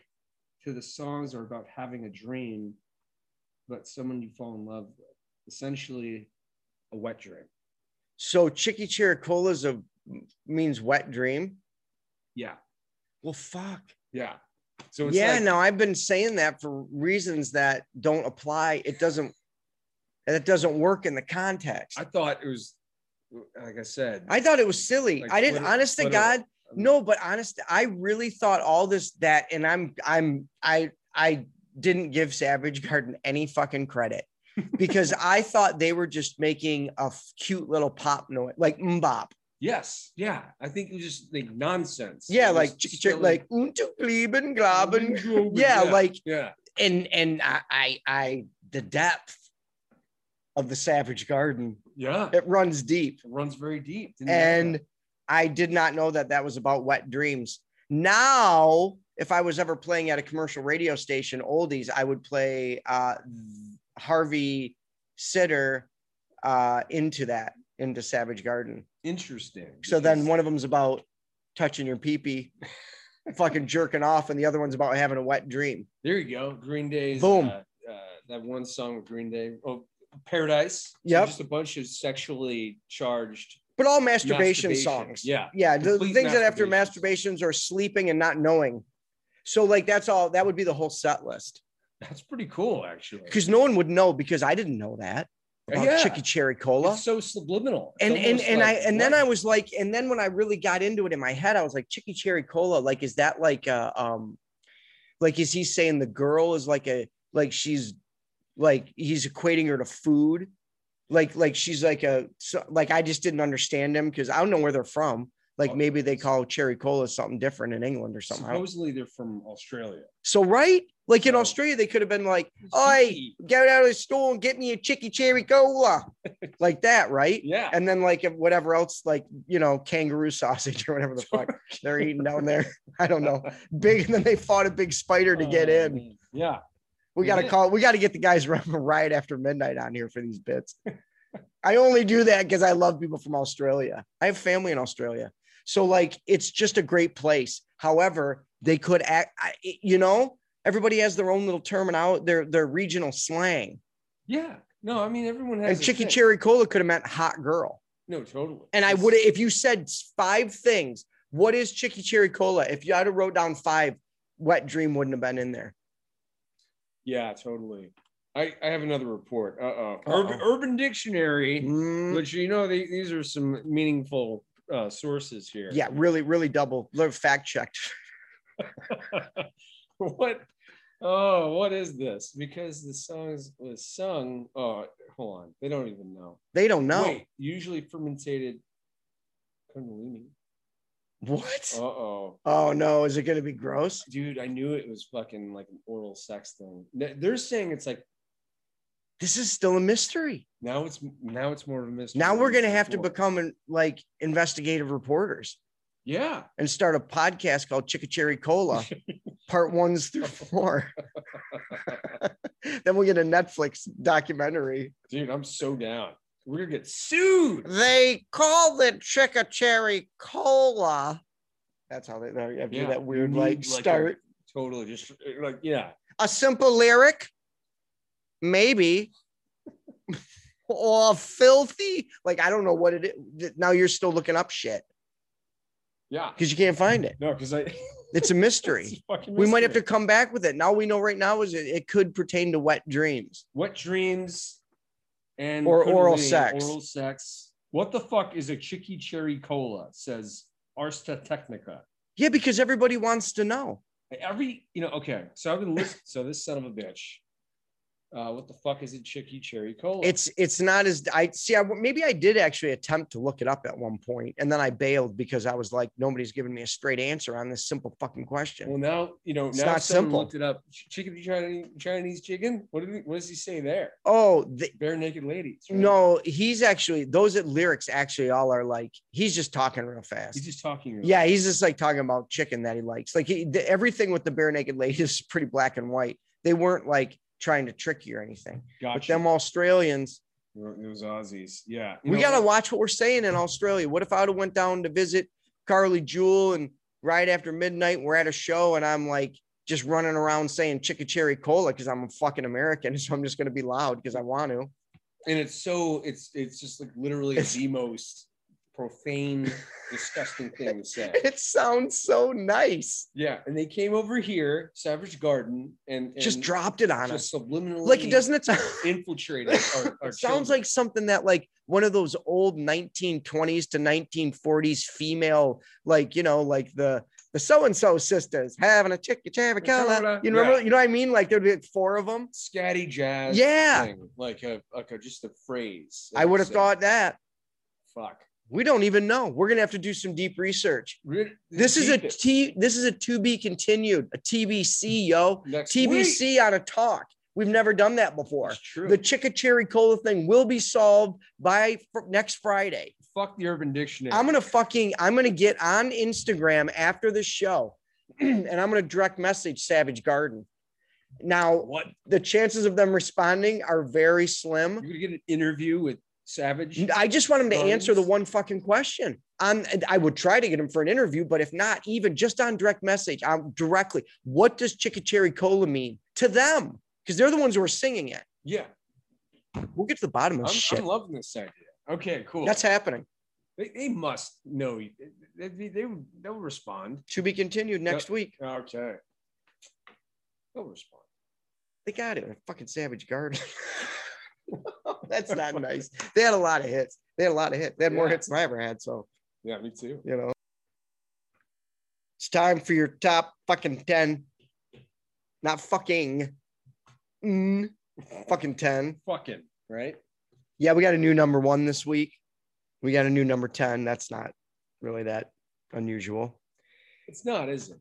to the songs are about having a dream, but someone you fall in love with. Essentially, a wet dream. So Chicky Cherry Cola is a means wet dream. Yeah, Well, fuck. yeah. So it's yeah, like, no, I've been saying that for reasons that don't apply. It doesn't. It doesn't work in the context. I thought it was, like I said, I thought it was silly. Like, I didn't. what- honest to what- God, um, no. But honest, I really thought all this that, and I'm, I'm, I, I didn't give Savage Garden any fucking credit because I thought they were just making a cute little pop noise, like MMMBop. yes, yeah. I think you just think nonsense. Yeah, It like was chick- chick- like untu gleben glaben. Yeah, like yeah, and and I, I, I, the depth of the Savage Garden, yeah. it runs deep. It runs very deep. And. I did not know that that was about wet dreams. Now, if I was ever playing at a commercial radio station, oldies, I would play uh, Harvey sitter uh, into that, into Savage Garden. Interesting. So then one of them's about touching your pee-pee, fucking jerking off, and the other one's about having a wet dream. There you go. Green Day's Boom. Uh, uh, that one song with Green Day. Oh, Paradise. So Yep. Just a bunch of sexually charged. But all masturbation, Masturbation, songs. yeah. Yeah. The, the things that after masturbations. are sleeping and not knowing. So like that's all that would be the whole set list. That's pretty cool, actually. Because no one would know because I didn't know that about Yeah. Chicky Cherry Cola. It's so subliminal. It's and and and I like, and then? I was like, and then when I really got into it in my head, I was like, Chicky Cherry Cola, like, is that like uh um like is he saying the girl is like a like she's like he's equating her to food? Like like she's like a so, like I just didn't understand him because I don't know where they're from. Like oh. maybe they call cherry cola something different in England or something. Supposedly they're from Australia. So right, like in So- Australia, they could have been like, "Oi, get out of the store and get me a chicky cherry cola," like that, right? Yeah. And then like whatever else, like you know, kangaroo sausage or whatever the fuck they're eating down there. I don't know. Big, and then they fought a big spider to get Oh, in. man. Yeah. We got to call. We got to get the guys right after midnight on here for these bits. I only do that because I love people from Australia. I have family in Australia, so like it's just a great place. However, they could act. I, you know, everybody has their own little terminology, their their regional slang. Yeah. No, I mean everyone has And Chicky thing. Cherry Cola could have meant hot girl. No, totally. And I would if you said five things. What is Chicky Cherry Cola? If you had wrote down five, Wet Dream wouldn't have been in there. Yeah, totally. I, I have another report. Uh oh. Uh-oh. Urban, Urban Dictionary, Mm, which you know they, these are some meaningful uh, sources here. yeah, really, really double fact checked. what? Oh, what is this? Because the song was sung. Oh, hold on. They don't even know. They don't know. Wait, usually fermented cannellini. What? Uh oh. Oh no, is it gonna be gross? Dude, I knew it was fucking like an oral sex thing. They- They're saying it's like This is still a mystery. now it's now it's more of a mystery. Now we're gonna have to become an, like investigative reporters Yeah. and start a podcast called Chicka Cherry Cola, part ones through four. then we'll get a Netflix documentary. Dude, I'm so down. We're gonna get sued. They call it Cherry Cola. That's how they, they have Yeah, that weird like like, a- start. Totally, just uh, like yeah. a simple lyric, maybe, or filthy. Like I don't know what it is. Now you're still looking up shit Yeah. because you can't find it. No, because I It's a mystery. A fucking we might have to come back with it. Now we know right now is it, it could pertain to wet dreams. Wet dreams and Or oral sex. Oral sex. What the fuck is a chicky cherry cola? Says Ars Technica. Yeah, because everybody wants to know. Every you know, okay. So I've been listening. so this son of a bitch. Uh, what the fuck is a chicky cherry cola? It's it's not as I see. I, maybe I did actually attempt to look it up at one point, and then I bailed because I was like, nobody's giving me a straight answer on this simple fucking question. well now you know It's now not simple. looked it up. Chicken Chinese Chinese chicken. What did he, what does he say there? Oh, the, Barenaked Ladies. right? No, he's actually those lyrics actually all are like he's just talking real fast. he's just talking. yeah, he's just like talking about chicken that he likes. Like he, the, everything with the Barenaked Lady is pretty black and white. They weren't like trying to trick you or anything. But them Australians, It was Aussies. Yeah. You we gotta watch what we're saying in Australia. What if I'd have went down to visit Carly Jewel and right after midnight we're at a show and I'm like just running around saying chicka cherry cola because I'm a fucking American, so I'm just gonna be loud because I want to. and it's so it's it's just like literally It's- the most profane, disgusting thing to say. It sounds so nice. Yeah, and they came over here, Savage Garden, and, and Just dropped it on us. subliminally Like, it doesn't it sound? infiltrated our, our it sounds children. like something that like one of those old 1920s to 1940s female, like you know, like the the so and so sisters having a chicken. Cola, You remember? yeah. You know what I mean? Like there'd be like four of them. scatty jazz. Yeah. thing, like a like a just a phrase. I would have thought that. Fuck. We don't even know. We're gonna have to do some deep research. Re- This is a. T. This is a to be continued. A TBC, yo. Next TBC week. on a talk. We've never done that before. True. The Chicka Cherry Cola thing will be solved by fr- next Friday. Fuck the Urban Dictionary. I'm gonna fucking I'm gonna get on Instagram after the show, and I'm gonna direct message Savage Garden, Now, What? the chances of them responding are very slim. You're gonna get an interview with Savage? I just want him to answer the one fucking question. I'm, I would try to get him for an interview, but if not, even just on direct message, um, directly, what does Chickacherry Cola mean to them? Because they're the ones who are singing it. Yeah, We'll get to the bottom of I'm, shit. I'm loving this idea. Okay, cool. That's happening. they, they must know. They, they, they they'll respond. To be continued next Yep. week. Okay, they'll respond. They got it. A fucking Savage Garden. That's not nice. They had a lot of hits. They had a lot of hits. They had more hits than I ever had. So, Yeah, me too. you know, it's time for your top fucking 10. Not fucking. Mm, fucking 10. Fucking right. Yeah, we got a new number one this week. We got a new number 10. That's not really that unusual. It's not, is it?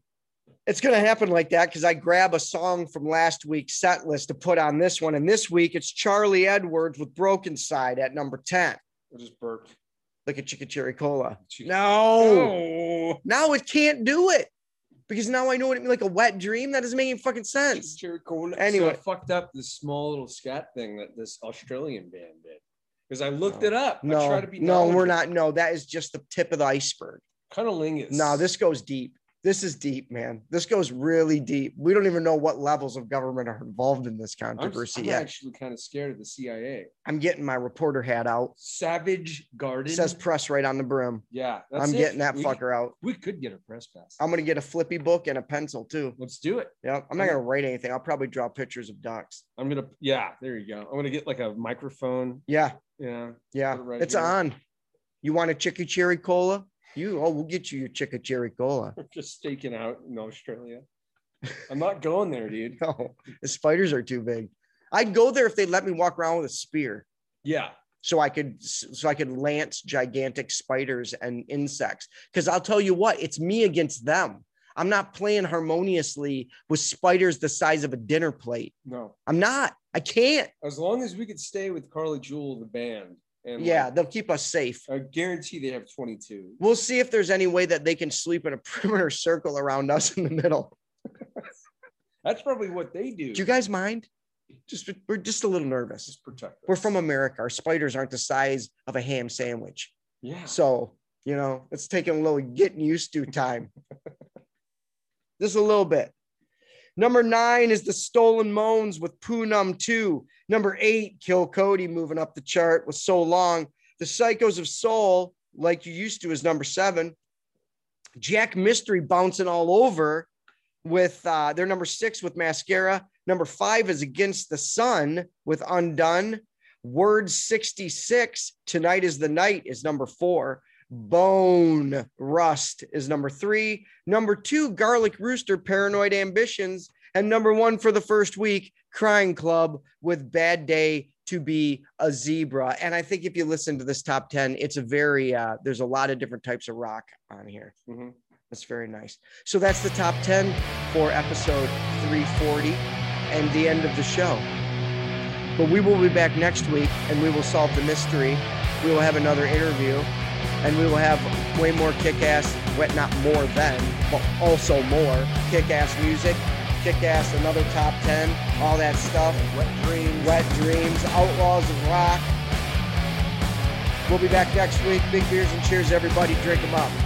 It's going to happen like that because I grab a song from last week's set list to put on this one. And this week it's Charlie Edwards with Broken Side at number 10. I just burped. Like a Chicken Cherry Cola. Chick- No, Oh, now it can't do it because now I know what it means like a wet dream. That doesn't make any fucking sense. Cherry Cola. Anyway. so I fucked up this small little scat thing that this Australian band did because I looked No. it up. I No, to be no, we're not. No, that is just the tip of the iceberg. Cunnilingus. No, this goes deep. This is deep, man. This goes really deep. We don't even know what levels of government are involved in this I'm, controversy I'm yet. actually kind of scared of the CIA. I'm getting my reporter hat out. Savage Garden. It says press right on the brim. yeah, that's I'm it. getting that we, fucker out. We could get a press pass. I'm gonna get a flippy book and a pencil too. Let's do it. Yeah, I'm not gonna write anything. I'll probably draw pictures of ducks. I'm gonna. Yeah, there you go. I'm gonna get like a microphone. Yeah, Yeah, yeah, it right it's here. on. You want a chicky cherry cola? You oh, we'll get you your chicky cherry cola. Just staking out in Australia. I'm not going there, dude. No, the spiders are too big. I'd go there if they let me walk around with a spear, Yeah, so I could so I could lance gigantic spiders and insects. Because I'll tell you what, it's me against them. I'm not playing harmoniously with spiders the size of a dinner plate. no. I'm not. I can't. As long as we could stay with Carly Jewel, the band, and Yeah, like, they'll keep us safe. I guarantee they have 22. We'll see if there's any way that they can sleep in a perimeter circle around us in the middle. That's probably what they do. Do you guys mind? Just we're just a little nervous. just protect? Us. We're from America. Our spiders aren't the size of a ham sandwich. Yeah. So, you know, it's taking a little getting used to time. Just a little bit. Number nine is the Stolen Moans with Poonum 2. Number eight, Kill Cody moving up the chart with So Long. The Psychos of Soul, like you used to, is number seven. Jack Mystery bouncing all over with uh, their number six with Mascara. Number five is Against the Sun with Undone. Word 66, Tonight is the Night is number four. Bone Rust is number three. Number two, Garlic Rooster, Paranoid Ambitions. And number one for the first week, Crying Club with Bad Day to be a Zebra. And I think if you listen to this top 10, it's a very, uh, there's a lot of different types of rock on here. Mhm. That's very nice. So that's the top 10 for episode 340 and the end of the show. But we will be back next week and we will solve the mystery. We will have another interview and we will have way more kick ass, well, not more than, but also more kick ass music, kick ass, another top 10, all that stuff. Wet dreams, wet dreams, outlaws of rock. We'll be back next week. Big beers and cheers, everybody. Drink them up.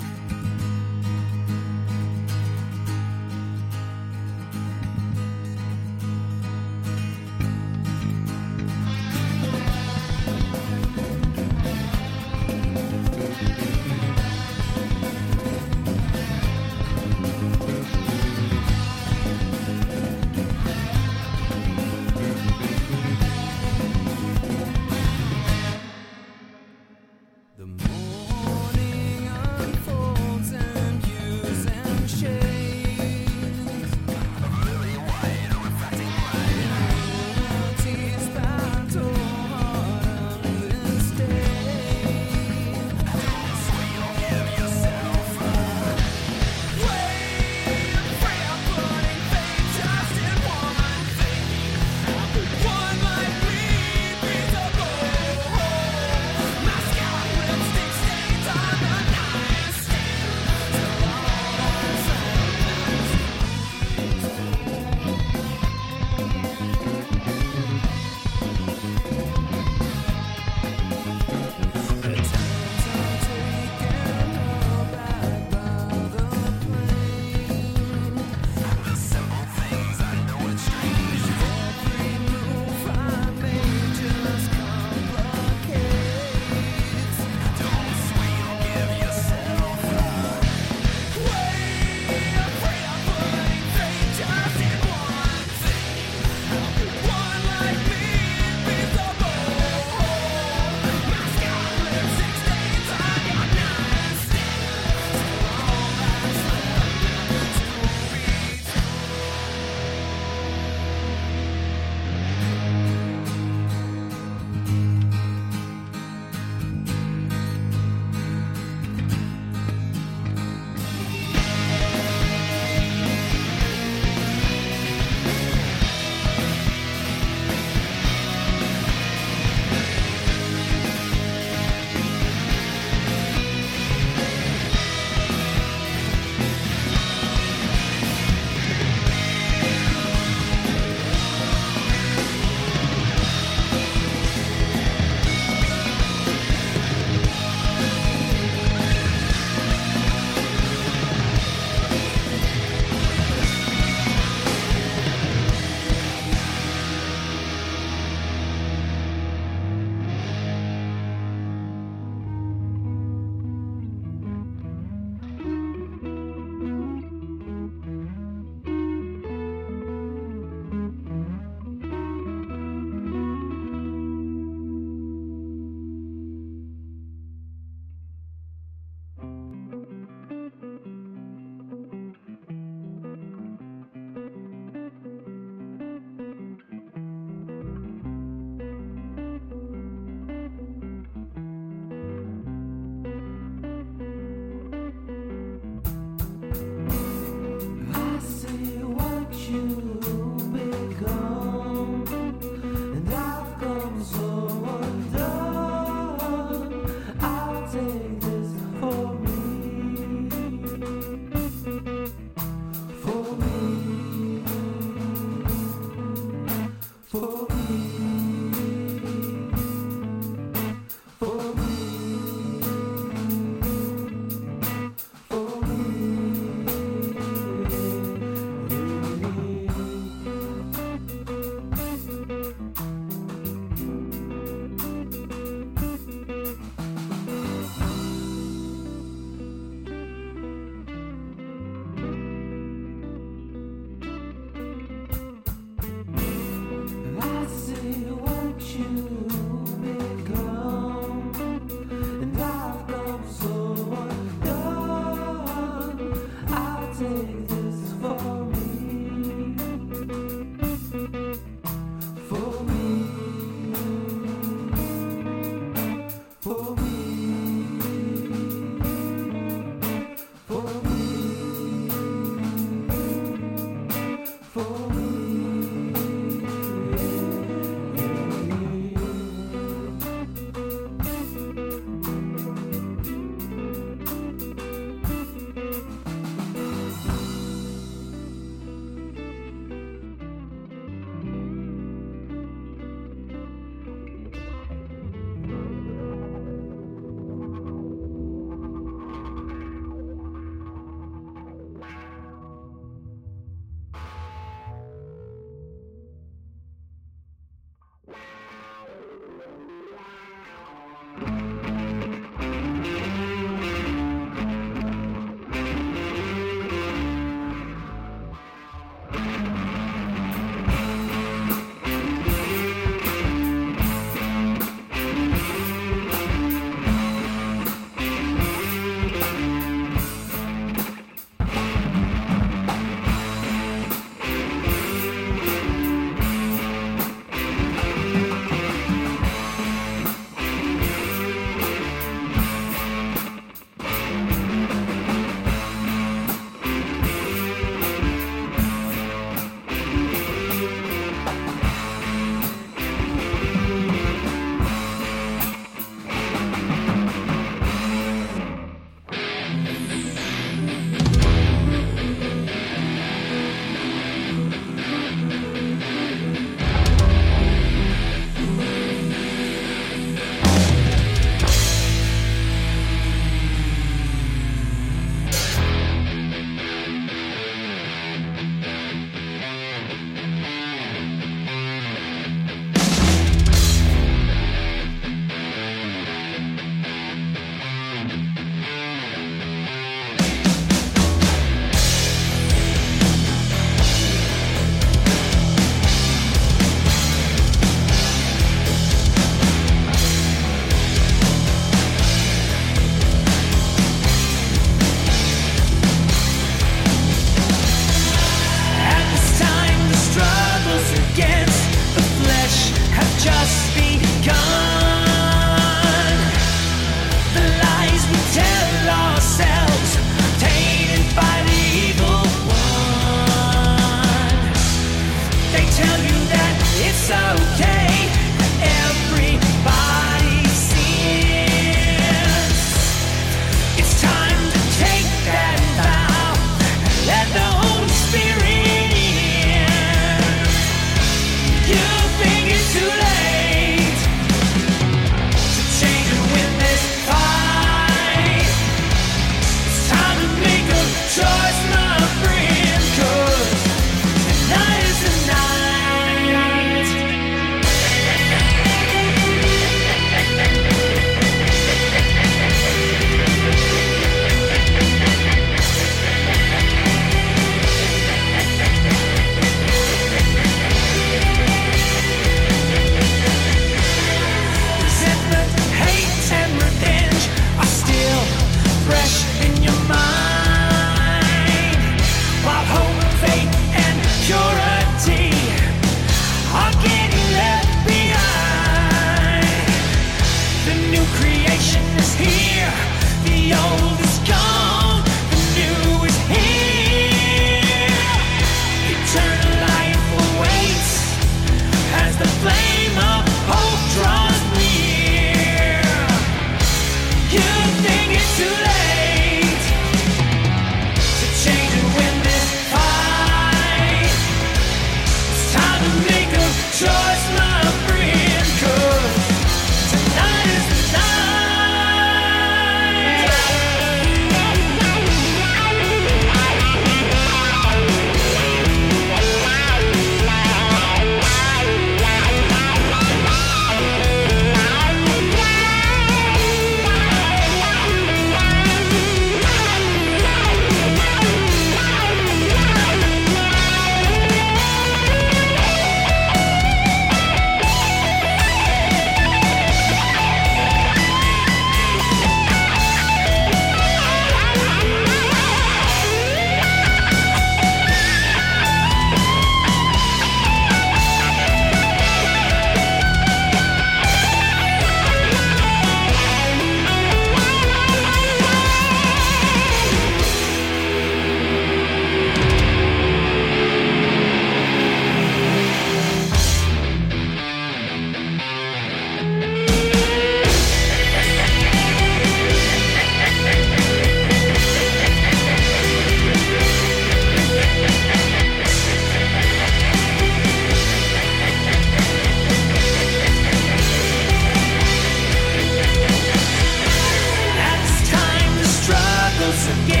once again.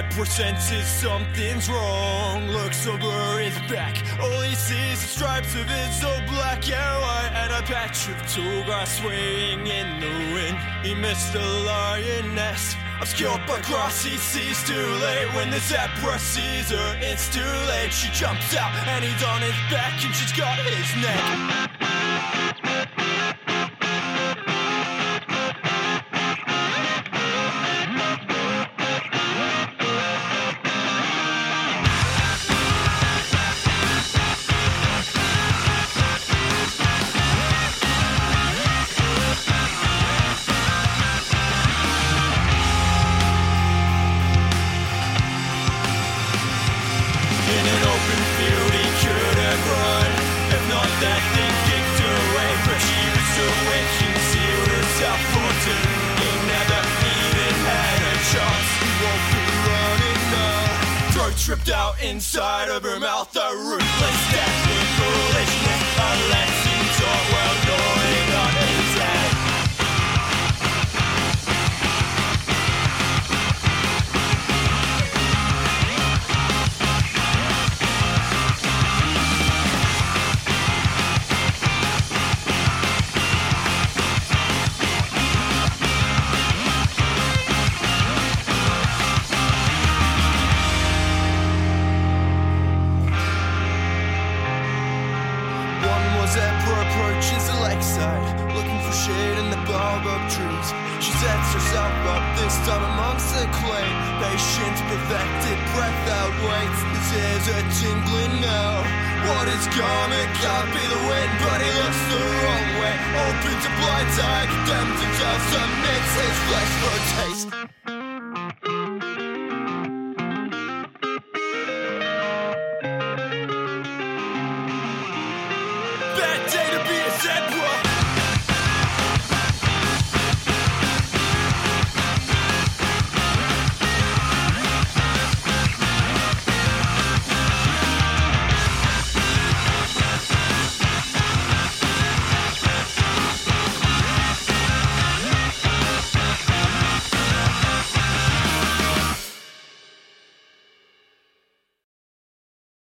The zebra senses something's wrong. Looks over his back. All he sees is stripes of his old black white and a patch of tall grass swaying in the wind. He missed the lioness. Obscured by grass, he sees too late. When the zebra sees her, it's too late. She jumps out and he's on his back and she's got his neck.